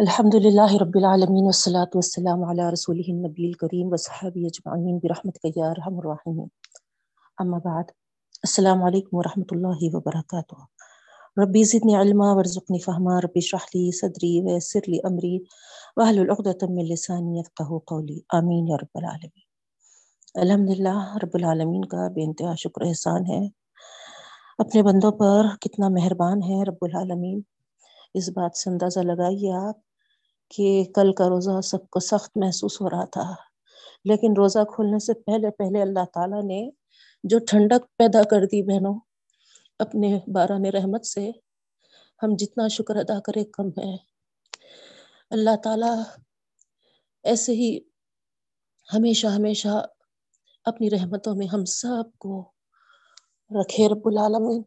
الحمد لله رب العالمين والصلاة والسلام على رسوله النبي الكريم وصحابه أجمعين برحمتك يا أرحم الراحمين أما بعد، السلام عليكم ورحمة الله وبركاته ربي زدني علما وارزقني فهما ربي اشرح لي صدري ويسر لي أمري واحلل عقدة من لساني يفقه قولي آمين يا رب العالمين الحمد للہ رب العالمین کا بے انتہا شکر احسان ہے. اپنے بندوں پر کتنا مہربان ہے رب العالمین. اس بات سے اندازہ لگائیے آپ کہ کل کا روزہ سب کو سخت محسوس ہو رہا تھا۔ لیکن روزہ کھولنے سے پہلے پہلے اللہ تعالیٰ نے جو ٹھنڈک پیدا کر دی بہنوں، اپنے باران رحمت سے، ہم جتنا شکر ادا کرے کم ہے۔ اللہ تعالیٰ ایسے ہی ہمیشہ ہمیشہ اپنی رحمتوں میں ہم سب کو رکھے، رب العالمین۔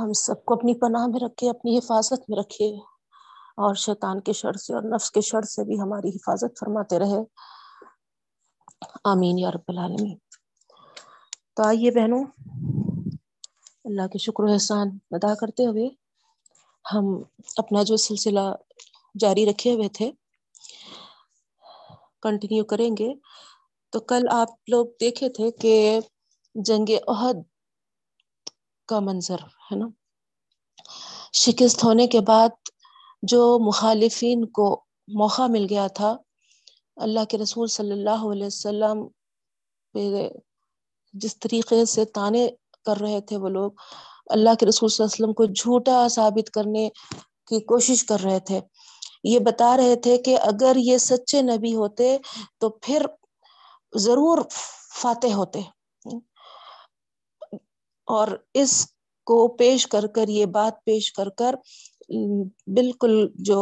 ہم سب کو اپنی پناہ میں رکھے، اپنی حفاظت میں رکھے۔ اور شیطان کے شر سے اور نفس کے شر سے بھی ہماری حفاظت فرماتے رہے۔ آمین یا رب العالمین۔ تو آئیے بہنوں، اللہ کے شکر و احسان ادا کرتے ہوئے ہم اپنا جو سلسلہ جاری رکھے ہوئے تھے کنٹینیو کریں گے۔ تو کل آپ لوگ دیکھے تھے کہ جنگ عہد کا منظر ہے نا؟ شکست ہونے کے بعد جو مخالفین کو موقع مل گیا تھا، اللہ کے رسول صلی اللہ علیہ وسلم پہ جس طریقے سے تانے کر رہے تھے وہ لوگ، اللہ کے رسول صلی اللہ علیہ وسلم کو جھوٹا ثابت کرنے کی کوشش کر رہے تھے۔ یہ بتا رہے تھے کہ اگر یہ سچے نبی ہوتے تو پھر ضرور فاتح ہوتے۔ اور اس کو پیش کر کر، یہ بات پیش کر کر بالکل جو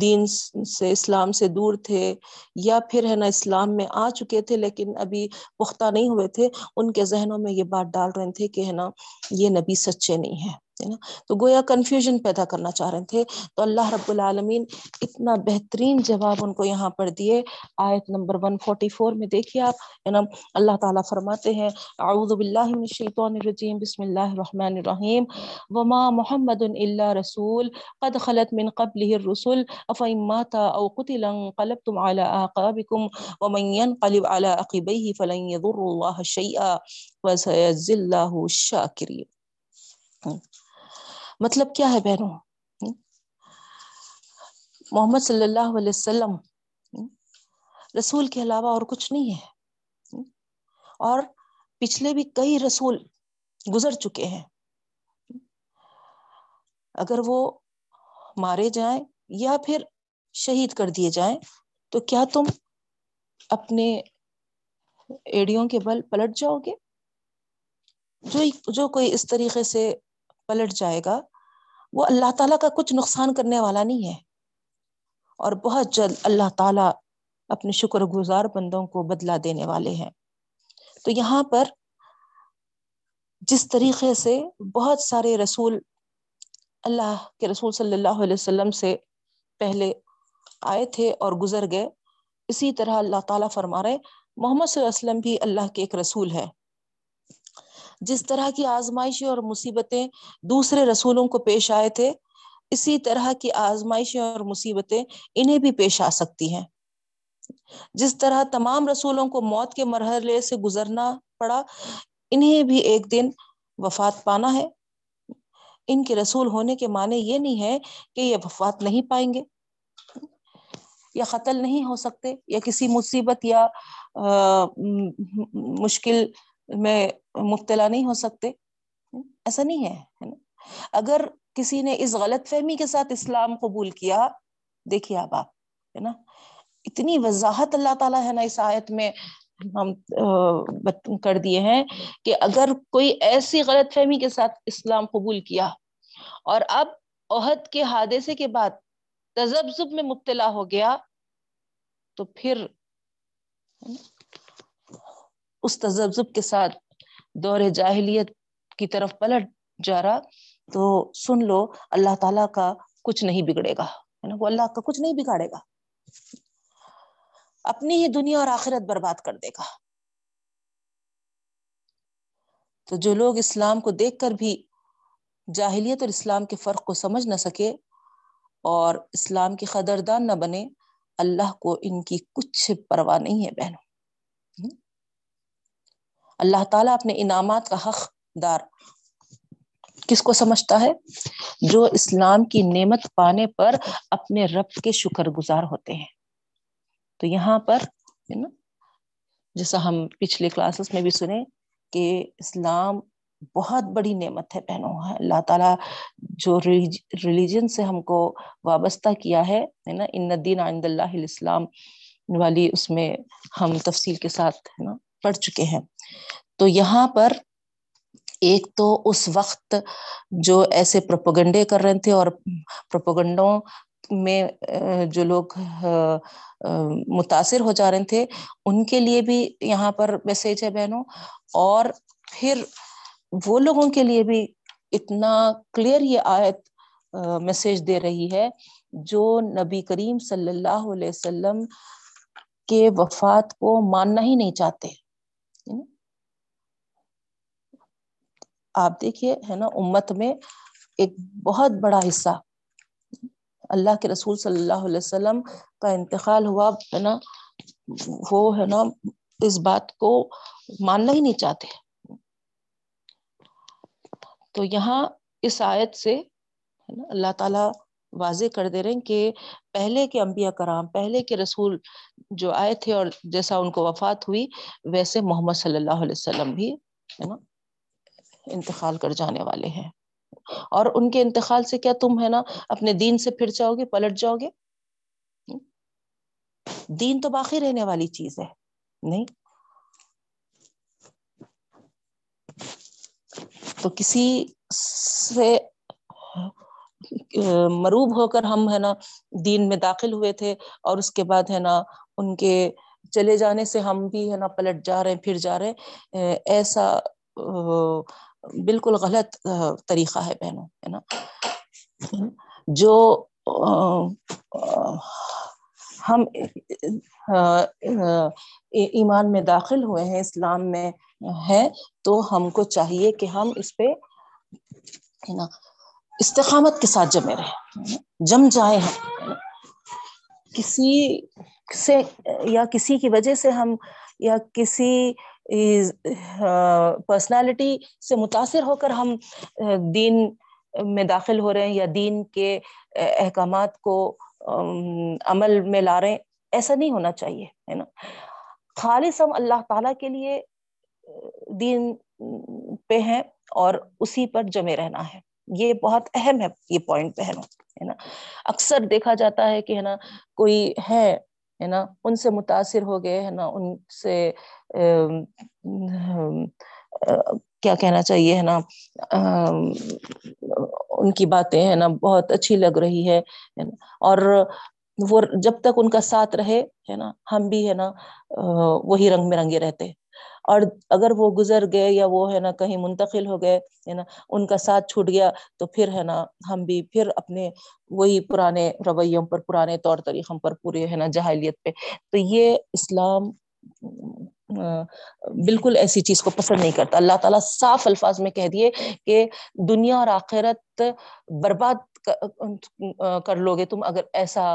دین سے، اسلام سے دور تھے یا پھر ہے نا اسلام میں آ چکے تھے لیکن ابھی پختہ نہیں ہوئے تھے، ان کے ذہنوں میں یہ بات ڈال رہے تھے کہ ہے نا یہ نبی سچے نہیں ہے نا۔ تو گویا کنفیوژن پیدا کرنا چاہ رہے تھے۔ تو اللہ رب العالمین اتنا بہترین جواب ان کو یہاں پر دیے۔ آیت نمبر 144 میں دیکھیے آپ، ہے نا۔ اللہ تعالیٰ فرماتے ہیں، اعوذ باللہ من الشیطان الرجیم، بسم اللہ الرحمن الرحیم۔ وما محمد الا رسول قد خلت من قبله الرسل افإن مات او قتل انقلبتم على اعقابكم ومن ينقلب على عقبيه فلن يضر الله شيئا وسيجزي الله الشاكرين مطلب کیا ہے بہنوں؟ محمد صلی اللہ علیہ وسلم رسول کے علاوہ اور کچھ نہیں ہے۔ اور پچھلے بھی کئی رسول گزر چکے ہیں۔ اگر وہ مارے جائیں یا پھر شہید کر دیے جائیں، تو کیا تم اپنے ایڑیوں کے بل پلٹ جاؤ گے؟ جو جو کوئی اس طریقے سے پلٹ جائے گا، وہ اللہ تعالی کا کچھ نقصان کرنے والا نہیں ہے۔ اور بہت جلد اللہ تعالی اپنے شکر گزار بندوں کو بدلا دینے والے ہیں۔ تو یہاں پر جس طریقے سے بہت سارے رسول اللہ کے رسول صلی اللہ علیہ وسلم سے پہلے آئے تھے اور گزر گئے، اسی طرح اللہ تعالیٰ فرما رہے محمد صلی اللہ علیہ وسلم بھی اللہ کے ایک رسول ہے جس طرح کی آزمائشیں اور مصیبتیں دوسرے رسولوں کو پیش آئے تھے، اسی طرح کی آزمائشیں اور مصیبتیں انہیں بھی پیش آ سکتی ہیں۔ جس طرح تمام رسولوں کو موت کے مرحلے سے گزرنا پڑا، انہیں بھی ایک دن وفات پانا ہے۔ ان کے رسول ہونے کے معنی یہ نہیں ہے کہ یہ وفات نہیں پائیں گے یا قتل نہیں ہو سکتے یا کسی مصیبت یا مشکل میں مبتلا نہیں ہو سکتے، ایسا نہیں ہے اگر کسی نے اس غلط فہمی کے ساتھ اسلام قبول کیا، دیکھیے آپ آپ، ہے نا؟ اتنی وضاحت اللہ تعالیٰ ہے نا اس آیت میں ہم کر دیے ہیں کہ اگر کوئی ایسی غلط فہمی کے ساتھ اسلام قبول کیا اور اب عہد کے حادثے کے بعد تذبذب میں مبتلا ہو گیا تو پھر اس تذبذب کے ساتھ دور جاہلیت کی طرف پلٹ جا رہا، تو سن لو، اللہ تعالی کا کچھ نہیں بگڑے گا، ہے نا؟ وہ اللہ کا کچھ نہیں بگاڑے گا۔ اپنی ہی دنیا اور آخرت برباد کر دے گا۔ تو جو لوگ اسلام کو دیکھ کر بھی جاہلیت اور اسلام کے فرق کو سمجھ نہ سکے اور اسلام کی قدردان نہ بنے، اللہ کو ان کی کچھ پرواہ نہیں ہے، بہنوں۔ اللہ تعالیٰ اپنے انعامات کا حق دار کس کو سمجھتا ہے؟ جو اسلام کی نعمت پانے پر اپنے رب کے شکر گزار ہوتے ہیں۔ تو یہاں پر نا، جیسا ہم پچھلے کلاسز میں بھی سنے کہ اسلام بہت بڑی نعمت ہے بہنوں، اللہ تعالیٰ جو ریلیجن سے ہم کو وابستہ کیا ہے نا، ان دین آئند اللہ الاسلام والی اس میں ہم تفصیل کے ساتھ، ہے نا پڑھ چکے ہیں۔ تو یہاں پر ایک تو اس وقت جو ایسے پروپگنڈے کر رہے تھے اور پروپگنڈوں میں جو لوگ متاثر ہو جا رہے تھے، ان کے لیے بھی یہاں پر میسج ہے بہنوں۔ اور پھر وہ لوگوں کے لیے بھی اتنا کلیئر یہ آیت میسج دے رہی ہے جو نبی کریم صلی اللہ علیہ وسلم کے وفات کو ماننا ہی نہیں چاہتے۔ آپ دیکھیے، ہے نا، امت میں ایک بہت بڑا حصہ اللہ کے رسول صلی اللہ علیہ وسلم کا انتقال ہوا، ہے نا، وہ، ہے نا، اس بات کو ماننا ہی نہیں چاہتے۔ تو یہاں اس آیت سے اللہ تعالی واضح کر دے رہے ہیں کہ پہلے کے انبیاء کرام، پہلے کے رسول جو آئے تھے اور جیسا ان کو وفات ہوئی، ویسے محمد صلی اللہ علیہ وسلم بھی، ہے نا انتقال کر جانے والے ہیں۔ اور ان کے انتقال سے کیا تم ہے نا اپنے دین سے پھر جاؤ گے، پلٹ جاؤ گے؟ دین تو باقی رہنے والی چیز ہے، نہیں؟ تو کسی سے مروب ہو کر ہم ہے نا دین میں داخل ہوئے تھے اور اس کے بعد ہے نا ان کے چلے جانے سے ہم بھی ہے نا پلٹ جا رہے ہیں، پھر جا رہے ایسا بالکل غلط طریقہ ہے بہنوں، ہے نا؟ جو ہم ایمان میں داخل ہوئے ہیں، اسلام میں ہے تو ہم کو چاہیے کہ ہم اس پہ، ہے نا، استقامت کے ساتھ جمے رہے جم جائیں ہم کسی سے، یا کسی کی وجہ سے ہم یا کسی پرسنالٹی سے متاثر ہو کر ہم دین میں داخل ہو رہے ہیں یا دین کے احکامات کو عمل میں لا رہے ہیں، ایسا نہیں ہونا چاہیے، ہے نا؟ خالص ہم اللہ تعالی کے لیے دین پہ ہیں اور اسی پر جمے رہنا ہے۔ یہ بہت اہم ہے، یہ پوائنٹ پہ ہے نا؟ اکثر دیکھا جاتا ہے کہ، ہے نا، کوئی ہے ہے نا، ان سے متاثر ہو گئے، ہے نا، ان سے کیا کہنا چاہیے، ہے نا ان کی باتیں، ہے نا، بہت اچھی لگ رہی ہے اور وہ جب تک ان کا ساتھ رہے، ہے نا، ہم بھی، ہے نا وہی رنگ میں رنگے رہتے۔ اور اگر وہ گزر گئے یا وہ ہے نا کہیں منتقل ہو گئے، ہے نا، ان کا ساتھ چھوٹ گیا تو پھر ہے نا ہم بھی پھر اپنے وہی پرانے رویوں پر، پرانے طور طریقوں پر، پورے ہے نا جاہلیت پہ۔ تو یہ اسلام بالکل ایسی چیز کو پسند نہیں کرتا۔ اللہ تعالی صاف الفاظ میں کہہ دیے کہ دنیا اور آخرت برباد کر لو گے تم اگر ایسا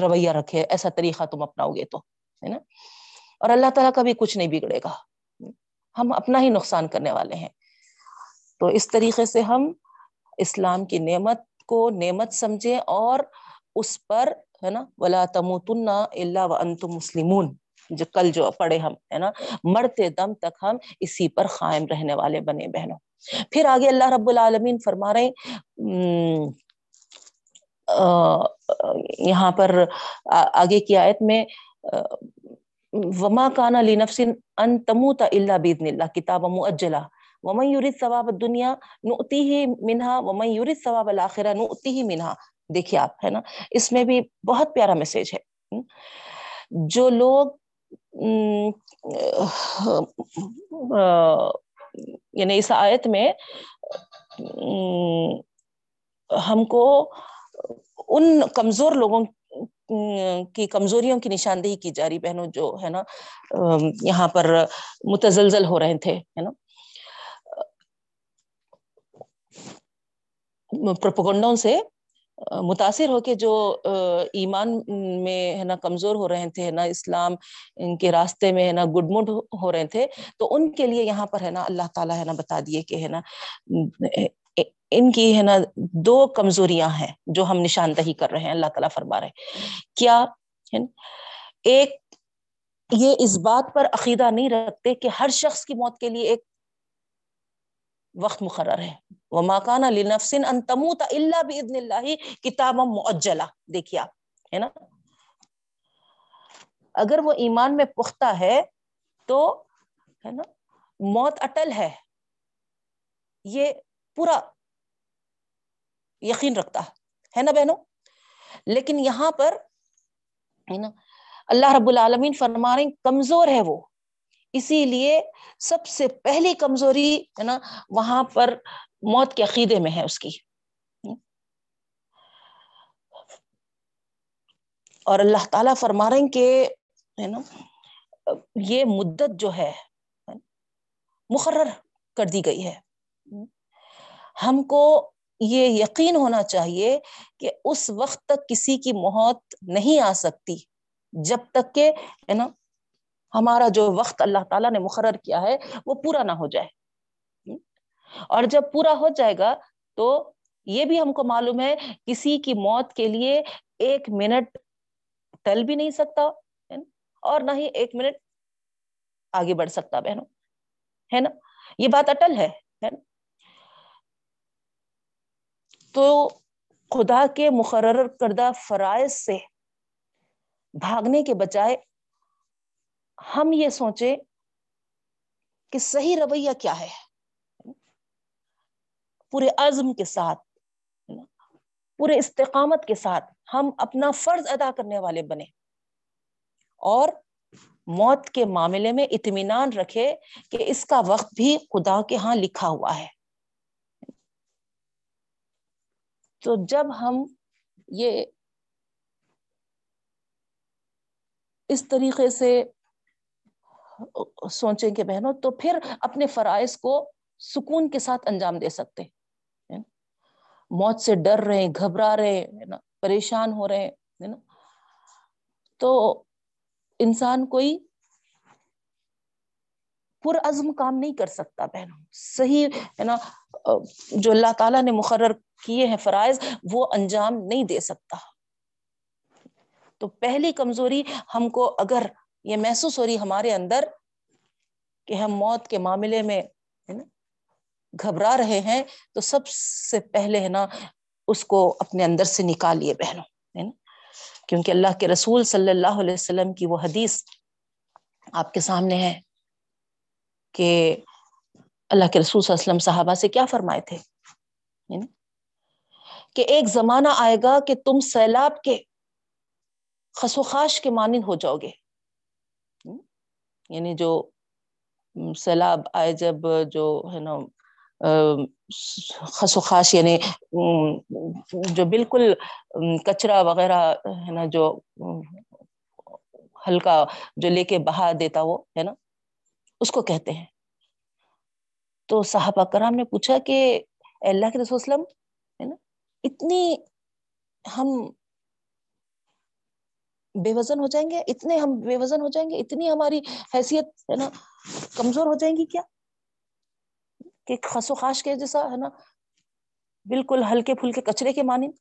رویہ رکھے، ایسا طریقہ تم اپناؤ گے تو، ہے نا؟ اور اللہ تعالیٰ کا بھی کچھ نہیں بگڑے گا۔ ہم اپنا ہی نقصان کرنے والے ہیں۔ تو اس طریقے سے ہم اسلام کی نعمت کو نعمت سمجھے اور اس پر، ہے نا، ولا تموتن اللہ و انتم مسلمون۔ جو کل جو پڑھے ہم، ہے نا، مرتے دم تک ہم اسی پر قائم رہنے والے بنے بہنوں۔ پھر آگے اللہ رب العالمین فرما رہے یہاں پر آگے کی آیت میں وما کانا لی ان تموت الا باذن اللہ کتاب مؤجلہ ومن یرید ثواب الدنیا نؤتیہ منہا ومن یرید ثواب الاخرہ نؤتیہ منہا دیکھیے آپ، ہے نا؟ اس میں بھی بہت پیارا میسج ہے۔ جو لوگ یعنی اس آیت میں ہم کو ان کمزور لوگوں کی کمزوریوں کی نشاندہی کی جا رہی بہنوں جو ہے نا یہاں پر متزلزل ہو رہے تھے، ہے نا۔ پروپگنڈوں سے متاثر ہو کے جو ایمان میں ہے نا کمزور ہو رہے تھے نا اسلام ان کے راستے میں ہے نا گڈ مڈ ہو رہے تھے، تو ان کے لیے یہاں پر ہے نا اللہ تعالیٰ ہے نا بتا دیے کہ ہے نا ان کی ہے نا دو کمزوریاں ہیں جو ہم نشاندہی کر رہے ہیں، اللہ تعالیٰ فرما رہے کیا؟ ایک، یہ اس بات پر عقیدہ نہیں رکھتے کہ ہر شخص کی موت کے لیے ایک وقت مقرر ہے۔ وہ ماکانہ لنفسن ان تموت اللہ بزن اللہ کتاب معجلہ دیکھیے آپ، ہے نا؟ اگر وہ ایمان میں پختہ ہے تو، ہے نا؟ موت اٹل ہے۔ یہ پورا یقین رکھتا ہے نا بہنوں؟ لیکن یہاں پر ہے نا، اللہ رب العالمین فرما رہے کمزور ہے وہ۔ اسی لیے سب سے پہلی کمزوری ہے نا، وہاں پر موت کے عقیدے میں ہے اس کی۔ اور اللہ تعالی فرما رہے ہیں کہ ہے نا، یہ مدت جو ہے مقرر کر دی گئی ہے۔ ہم کو یہ یقین ہونا چاہیے کہ اس وقت تک کسی کی موت نہیں آ سکتی۔ جب تک کہ، ہے نا، ہمارا جو وقت اللہ تعالیٰ نے مقرر کیا ہے، وہ پورا نہ ہو جائے۔ اور جب پورا ہو جائے گا تو یہ بھی ہم کو معلوم ہے، کسی کی موت کے لیے ایک منٹ ٹل بھی نہیں سکتا اور نہ ہی ایک منٹ آگے بڑھ سکتا، بہنوں۔ ہے نا، یہ بات اٹل ہے تو خدا کے مقرر کردہ فرائض سے بھاگنے کے بجائے ہم یہ سوچے کہ صحیح رویہ کیا ہے۔ پورے عزم کے ساتھ، پورے استقامت کے ساتھ ہم اپنا فرض ادا کرنے والے بنے اور موت کے معاملے میں اطمینان رکھے کہ اس کا وقت بھی خدا کے ہاں لکھا ہوا ہے۔ تو جب ہم یہ اس طریقے سے سوچیں کہ بہنوں، تو پھر اپنے فرائض کو سکون کے ساتھ انجام دے سکتے موت سے ڈر رہے، گھبرا رہے نا؟ پریشان ہو رہے، ہے نا؟ تو انسان کوئی پر عزم کام نہیں کر سکتا بہنوں۔ صحیح، ہے نا جو اللہ تعالیٰ نے مقرر کیے ہیں فرائض، وہ انجام نہیں دے سکتا۔ تو پہلی کمزوری ہم کو اگر یہ محسوس ہو رہی ہمارے اندر کہ ہم موت کے معاملے میں گھبرا رہے ہیں، تو سب سے پہلے، ہے نا، اس کو اپنے اندر سے نکالیے بہنوں، ہے نا۔ کیونکہ اللہ کے رسول صلی اللہ علیہ وسلم کی وہ حدیث آپ کے سامنے ہے۔ کہ اللہ کے رسول صلی اللہ علیہ وسلم صحابہ سے کیا فرمائے تھے؟ کہ ایک زمانہ آئے گا کہ تم سیلاب کے خاش کے مانند ہو جاؤ گے۔ یعنی جو سیلاب آئے جب جو ہے نا خاش یعنی جو بالکل کچرا وغیرہ ہے نا، جو ہلکا جو لے کے بہا دیتا وہ، ہے نا؟ اس کو کہتے ہیں۔ تو صحابہ کرام نے پوچھا کہ اللہ کے رسول وسلم، ہے نا، اتنی ہم بے وزن ہو جائیں گے؟ اتنے ہم بے وزن ہو جائیں گے؟ اتنی ہماری حیثیت، ہے نا، کمزور ہو جائیں گی کیا؟ کہ خس و خاش کے جیسا، ہے نا، بالکل ہلکے پھلکے کچرے کے مانند۔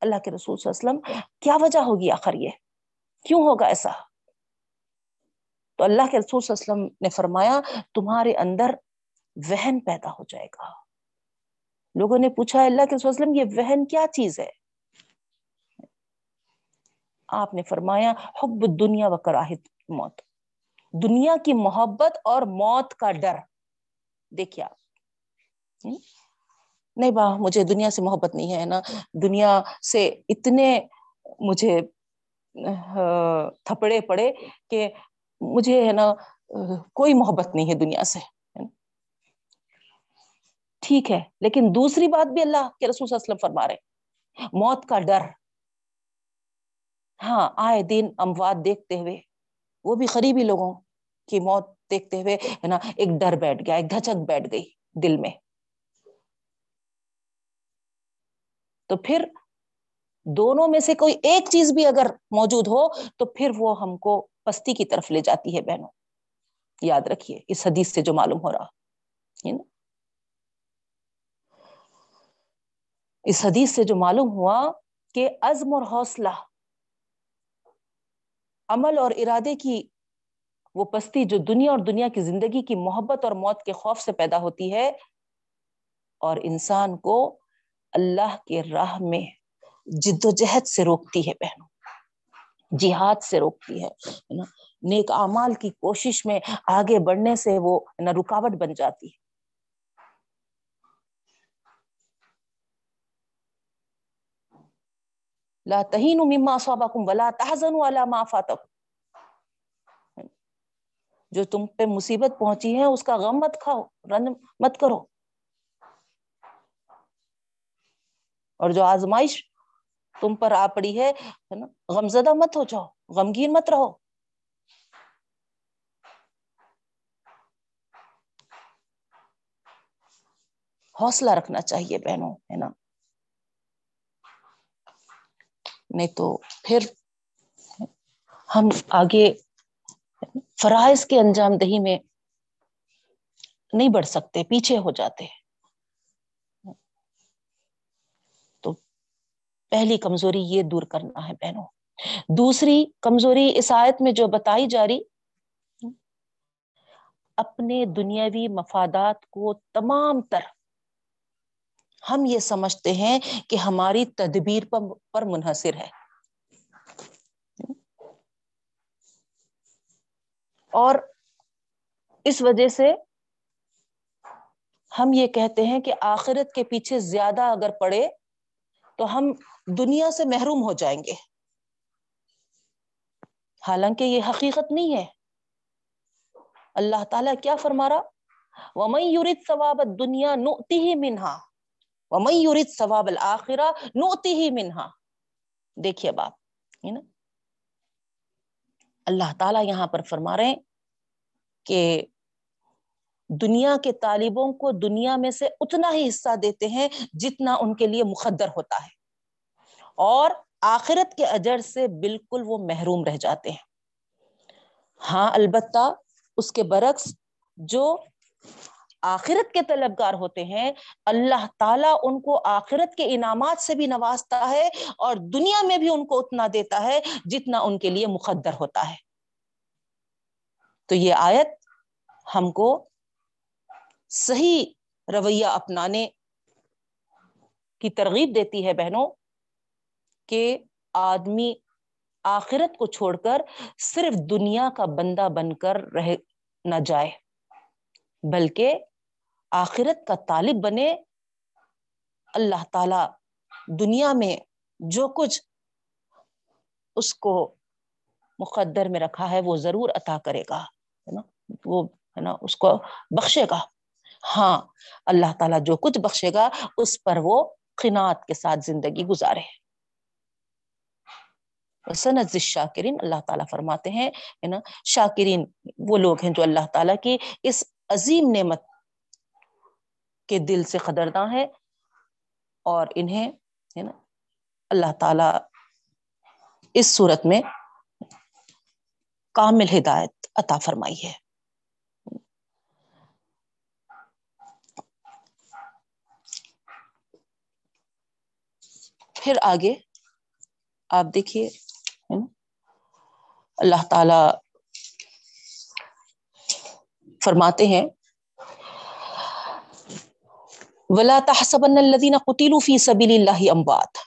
اللہ کے رسول صلی اللہ علیہ وسلم، کیا وجہ ہوگی آخر یہ؟ کیوں ہوگا ایسا؟ تو اللہ کے رسول صلی اللہ علیہ وسلم نے فرمایا، تمہارے اندر وہن پیدا ہو جائے گا۔ لوگوں نے پوچھا، اللہ کے رسول صلی اللہ علیہ وسلم، یہ وہن کیا چیز ہے؟ آپ نے فرمایا، حب دنیا و کراہت موت۔ دنیا کی محبت اور موت کا ڈر۔ دیکھیے آپ۔ نہیں با، مجھے دنیا سے محبت نہیں ہے نا۔ دنیا سے اتنے مجھے تھپڑے پڑے کہ مجھے ہے نا کوئی محبت نہیں ہے دنیا سے ٹھیک ہے، لیکن دوسری بات بھی اللہ کے رسول صلی اللہ علیہ وسلم فرما رہے موت کا ڈر۔ ہاں آئے دن اموات دیکھتے ہوئے، وہ بھی قریبی لوگوں کی موت دیکھتے ہوئے، ہے نا، ایک ڈر بیٹھ گیا، ایک دھچک بیٹھ گئی دل میں۔ تو پھر دونوں میں سے کوئی ایک چیز بھی اگر موجود ہو، تو پھر وہ ہم کو پستی کی طرف لے جاتی ہے بہنوں۔ یاد رکھیے، اس حدیث سے جو معلوم ہو رہا۔ اس حدیث سے جو معلوم ہوا کہ عزم اور حوصلہ، عمل اور ارادے کی وہ پستی جو دنیا اور دنیا کی زندگی کی محبت اور موت کے خوف سے پیدا ہوتی ہے، اور انسان کو اللہ کے راہ میں جد و جہد سے روکتی ہے بہنوں۔ جہاد سے روکتی ہے نا؟ نیک اعمال کی کوشش میں آگے بڑھنے سے وہ نہ رکاوٹ بن جاتی ہے۔ لا تہینوا مما اصابکم ولا تحزنوا على ما فاتکم۔ جو تم پہ مصیبت پہنچی ہے، اس کا غم مت کھاؤ، رن مت کرو۔ اور جو آزمائش تم پر آ پڑی ہے نا؟ غمزدہ مت ہو جاؤ، غمگین مت رہو۔ حوصلہ رکھنا چاہیے بہنوں، ہے نا؟ نہیں تو پھر ہم آگے فرائض کے انجام دہی میں نہیں بڑھ سکتے، پیچھے ہو جاتے۔ تو پہلی کمزوری یہ دور کرنا ہے بہنوں۔ دوسری کمزوری اس آیت میں جو بتائی جا رہی، اپنے دنیاوی مفادات کو تمام تر ہم یہ سمجھتے ہیں کہ ہماری تدبیر پر منحصر ہے۔ اور اس وجہ سے ہم یہ کہتے ہیں کہ آخرت کے پیچھے زیادہ اگر پڑے تو ہم دنیا سے محروم ہو جائیں گے۔ حالانکہ یہ حقیقت نہیں ہے۔ اللہ تعالیٰ کیا فرما رہا؟ وہ میں یورت ثواب دنیا نوتی ہی منہا وہ یورت ثواب الآخرہ نوتی ہی منہا دیکھیے باپ نا؟ اللہ تعالیٰ یہاں پر فرما رہے ہیں کہ دنیا کے طالبوں کو دنیا میں سے اتنا ہی حصہ دیتے ہیں جتنا ان کے لیے مقدر ہوتا ہے۔ اور آخرت کے اجر سے بالکل وہ محروم رہ جاتے ہیں۔ ہاں البتہ اس کے برعکس جو آخرت کے طلبگار ہوتے ہیں، اللہ تعالیٰ ان کو آخرت کے انعامات سے بھی نوازتا ہے اور دنیا میں بھی ان کو اتنا دیتا ہے جتنا ان کے لیے مقدر ہوتا ہے۔ تو یہ آیت ہم کو صحیح رویہ اپنانے کی ترغیب دیتی ہے بہنوں۔ کہ آدمی آخرت کو چھوڑ کر صرف دنیا کا بندہ بن کر رہ نہ جائے، بلکہ آخرت کا طالب بنے۔ اللہ تعالی دنیا میں جو کچھ اس کو مقدر میں رکھا ہے، وہ ضرور عطا کرے گا، ہے نا؟ وہ، ہے نا، اس کو بخشے گا۔ ہاں اللہ تعالیٰ جو کچھ بخشے گا، اس پر وہ قناعت کے ساتھ زندگی گزارے۔ سنت شاکرین، اللہ تعالیٰ فرماتے ہیں نا؟ شاکرین، وہ لوگ ہیں جو اللہ تعالیٰ کی اس عظیم نعمت کے دل سے قدرداں ہے اور انہیں، ہے نا؟ اللہ تعالی اس صورت میں کامل ہدایت عطا فرمائی ہے۔ پھر آگے آپ دیکھیے۔ اللہ تعالی فرماتے ہیں، ولا تحسبن الذين قتلوا في سبيل الله اموات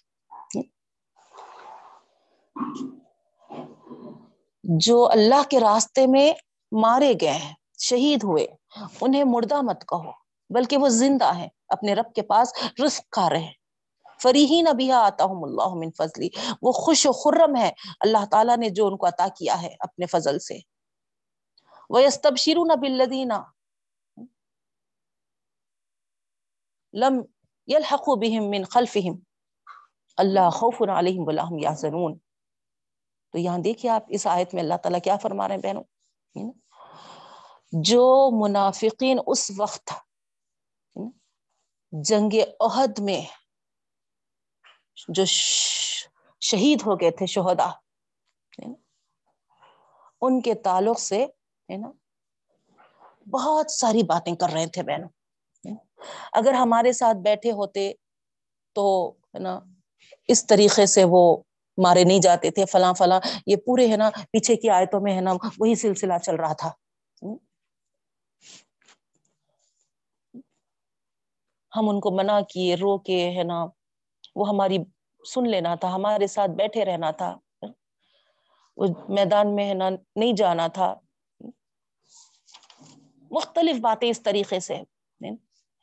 جو اللہ کے راستے میں مارے گئے ہیں، شہید ہوئے، انہیں مردہ مت کہو، بلکہ وہ زندہ ہیں، اپنے رب کے پاس رزق کھا رہے فریحین ابھی آتا ہوں اللہ من فضلی۔ وہ خوش و خرم ہے۔ اللہ تعالیٰ نے جو ان کو عطا کیا ہے اپنے فضل سے۔ وہ استبشرون بالذین لم يلحقوا بهم من خلفهم۔ اللہ خوف علیہم ولا هم يحزنون تو یہاں دیکھیے آپ اس آیت میں اللہ تعالیٰ کیا فرما رہے ہیں بہنوں۔ جو منافقین اس وقت جنگ عہد میں جو شہید ہو گئے تھے شہدا ان کے تعلق سے، ہے نا، بہت ساری باتیں کر رہے تھے بہنوں اگر ہمارے ساتھ بیٹھے ہوتے تو، ہے نا، اس طریقے سے وہ مارے نہیں جاتے تھے، فلاں فلاں، یہ پورے، ہے نا، پیچھے کی آیتوں میں، ہے نا، وہی سلسلہ چل رہا تھا۔ ہم ان کو منع کیے، رو کے، ہے نا وہ ہماری سن لینا تھا، ہمارے ساتھ بیٹھے رہنا تھا۔ میدان میں ہے نا، نہیں جانا تھا۔ مختلف باتیں اس طریقے سے۔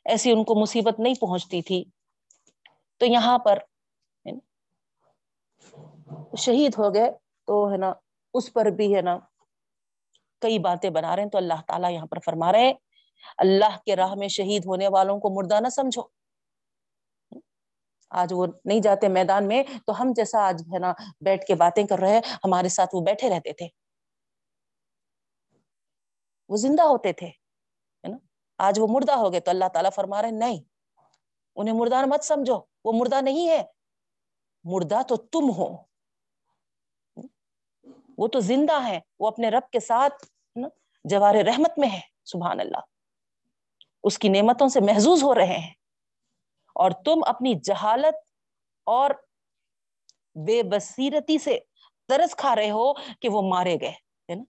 ایسی ان کو مصیبت نہیں پہنچتی تھی۔ تو یہاں پر شہید ہو گئے تو ہے نا، اس پر بھی ہے نا کئی باتیں بنا رہے ہیں۔ تو اللہ تعالیٰ یہاں پر فرما رہے ہیں، اللہ کے راہ میں شہید ہونے والوں کو مردہ نہ سمجھو۔ آج وہ نہیں جاتے میدان میں، تو ہم جیسا آج ہے نا بیٹھ کے باتیں کر رہے ہمارے ساتھ وہ بیٹھے رہتے تھے۔ وہ زندہ ہوتے تھے نا؟ آج وہ مردہ ہو گئے تو اللہ تعالیٰ فرما رہے نہیں، انہیں مردہ مت سمجھو، وہ مردہ نہیں ہے۔ مردہ تو تم ہو۔ وہ تو زندہ ہے وہ اپنے رب کے ساتھ جوار رحمت میں ہے سبحان اللہ۔ اس کی نعمتوں سے محظوظ ہو رہے ہیں۔ اور تم اپنی جہالت اور بے بصیرتی سے ترس کھا رہے ہو کہ وہ مارے گئے، ہے نا؟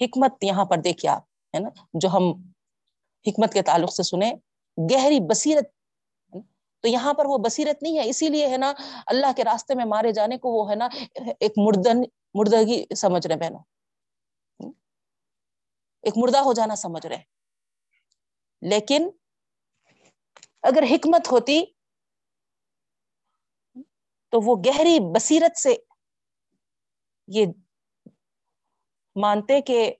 حکمت یہاں پر دیکھیے آپ، ہے نا؟ جو ہم حکمت کے تعلق سے سنیں، گہری بصیرت تو یہاں پر وہ بصیرت نہیں ہے، اسی لیے ہے نا، اللہ کے راستے میں مارے جانے کو وہ ہے نا، ایک مردن، مردگی سمجھ رہے بہنوں۔ ایک مردہ ہو جانا سمجھ رہے۔ لیکن اگر حکمت ہوتی تو وہ گہری بصیرت سے یہ مانتے کہ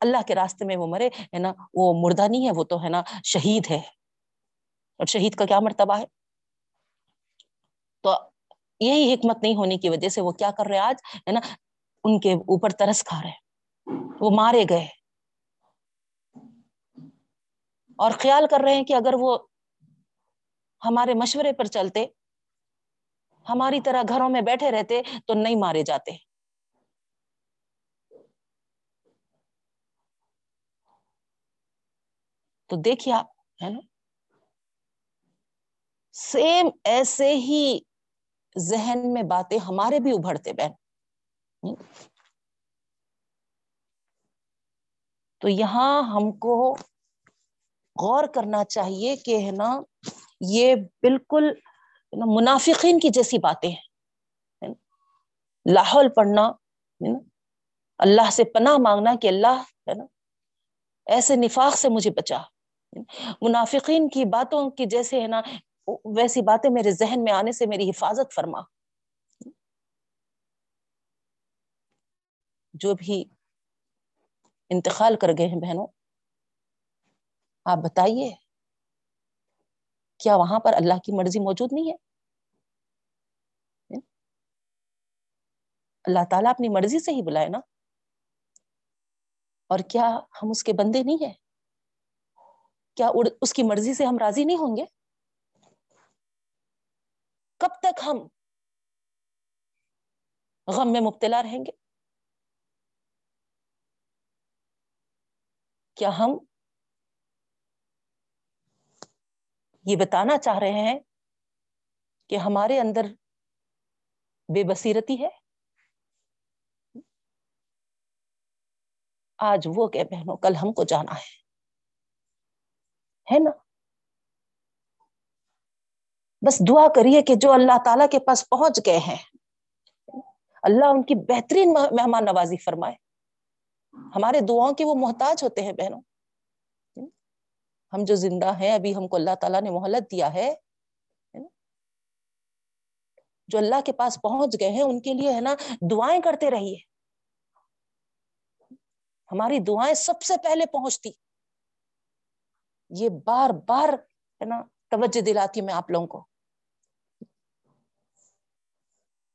اللہ کے راستے میں وہ مرے، ہے نا؟ وہ مردہ نہیں ہے، وہ تو، ہے نا، شہید ہے۔ اور شہید کا کیا مرتبہ ہے؟ تو یہی حکمت نہیں ہونے کی وجہ سے وہ کیا کر رہے آج؟ ہے نا؟ ان کے اوپر ترس کھا رہے۔ وہ مارے گئے۔ اور خیال کر رہے ہیں کہ اگر وہ ہمارے مشورے پر چلتے، ہماری طرح گھروں میں بیٹھے رہتے تو نہیں مارے جاتے۔ تو دیکھیے آپ، ہے نا؟ سیم ایسے ہی ذہن میں باتیں ہمارے بھی ابھرتے بہن۔ تو یہاں ہم کو غور کرنا چاہیے کہ ہے نا، یہ بالکل منافقین کی جیسی باتیں ہیں لاہور پڑھنا اللہ سے پناہ مانگنا کہ اللہ ہے نا ایسے نفاق سے مجھے بچا منافقین کی باتوں کی جیسے ہے نا، ویسی باتیں میرے ذہن میں آنے سے میری حفاظت فرما۔ جو بھی انتقال کر گئے ہیں بہنوں آپ بتائیے، کیا وہاں پر اللہ کی مرضی موجود نہیں ہے؟ اللہ تعالیٰ اپنی مرضی سے ہی بلائے نا؟ اور کیا ہم اس کے بندے نہیں ہیں؟ کیا اس کی مرضی سے ہم راضی نہیں ہوں گے؟ کب تک ہم غم میں مبتلا رہیں گے؟ کیا ہم یہ بتانا چاہ رہے ہیں کہ ہمارے اندر بے بصیرتی ہے؟ آج وہ کہ بہنوں، کل ہم کو جانا ہے۔ نا؟ بس دعا کریے کہ جو اللہ تعالی کے پاس پہنچ گئے ہیں، اللہ ان کی بہترین مہمان نوازی فرمائے۔ ہمارے دعاؤں کے وہ محتاج ہوتے ہیں بہنوں۔ ہم جو زندہ ہیں، ابھی ہم کو اللہ تعالیٰ نے مہلت دیا ہے جو اللہ کے پاس پہنچ گئے ہیں، ان کے لیے، ہے نا، دعائیں کرتے رہیے۔ ہماری دعائیں سب سے پہلے پہنچتی۔ یہ بار بار، ہے نا، توجہ دلاتی میں آپ لوگوں کو۔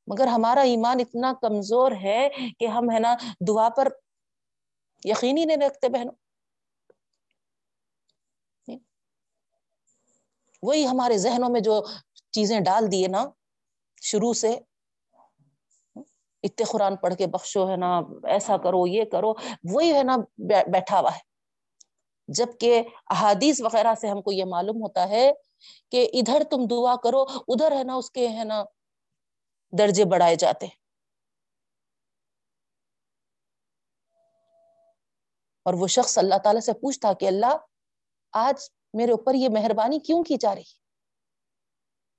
مگر ہمارا ایمان اتنا کمزور ہے کہ ہم، ہے نا، دعا پر یقینی نہیں رکھتے بہنوں۔ وہی ہمارے ذہنوں میں جو چیزیں ڈال دیے نا، شروع سے اتنے قرآن پڑھ کے بخشو ہے نا، ایسا کرو، یہ کرو، وہی ہے نا بیٹھا ہوا ہے۔ جبکہ احادیث وغیرہ سے ہم کو یہ معلوم ہوتا ہے کہ ادھر تم دعا کرو، ادھر ہے نا، اس کے ہے نا درجے بڑھائے جاتے۔ اور وہ شخص اللہ تعالی سے پوچھتا کہ اللہ، آج میرے اوپر یہ مہربانی کیوں کی جا رہی؟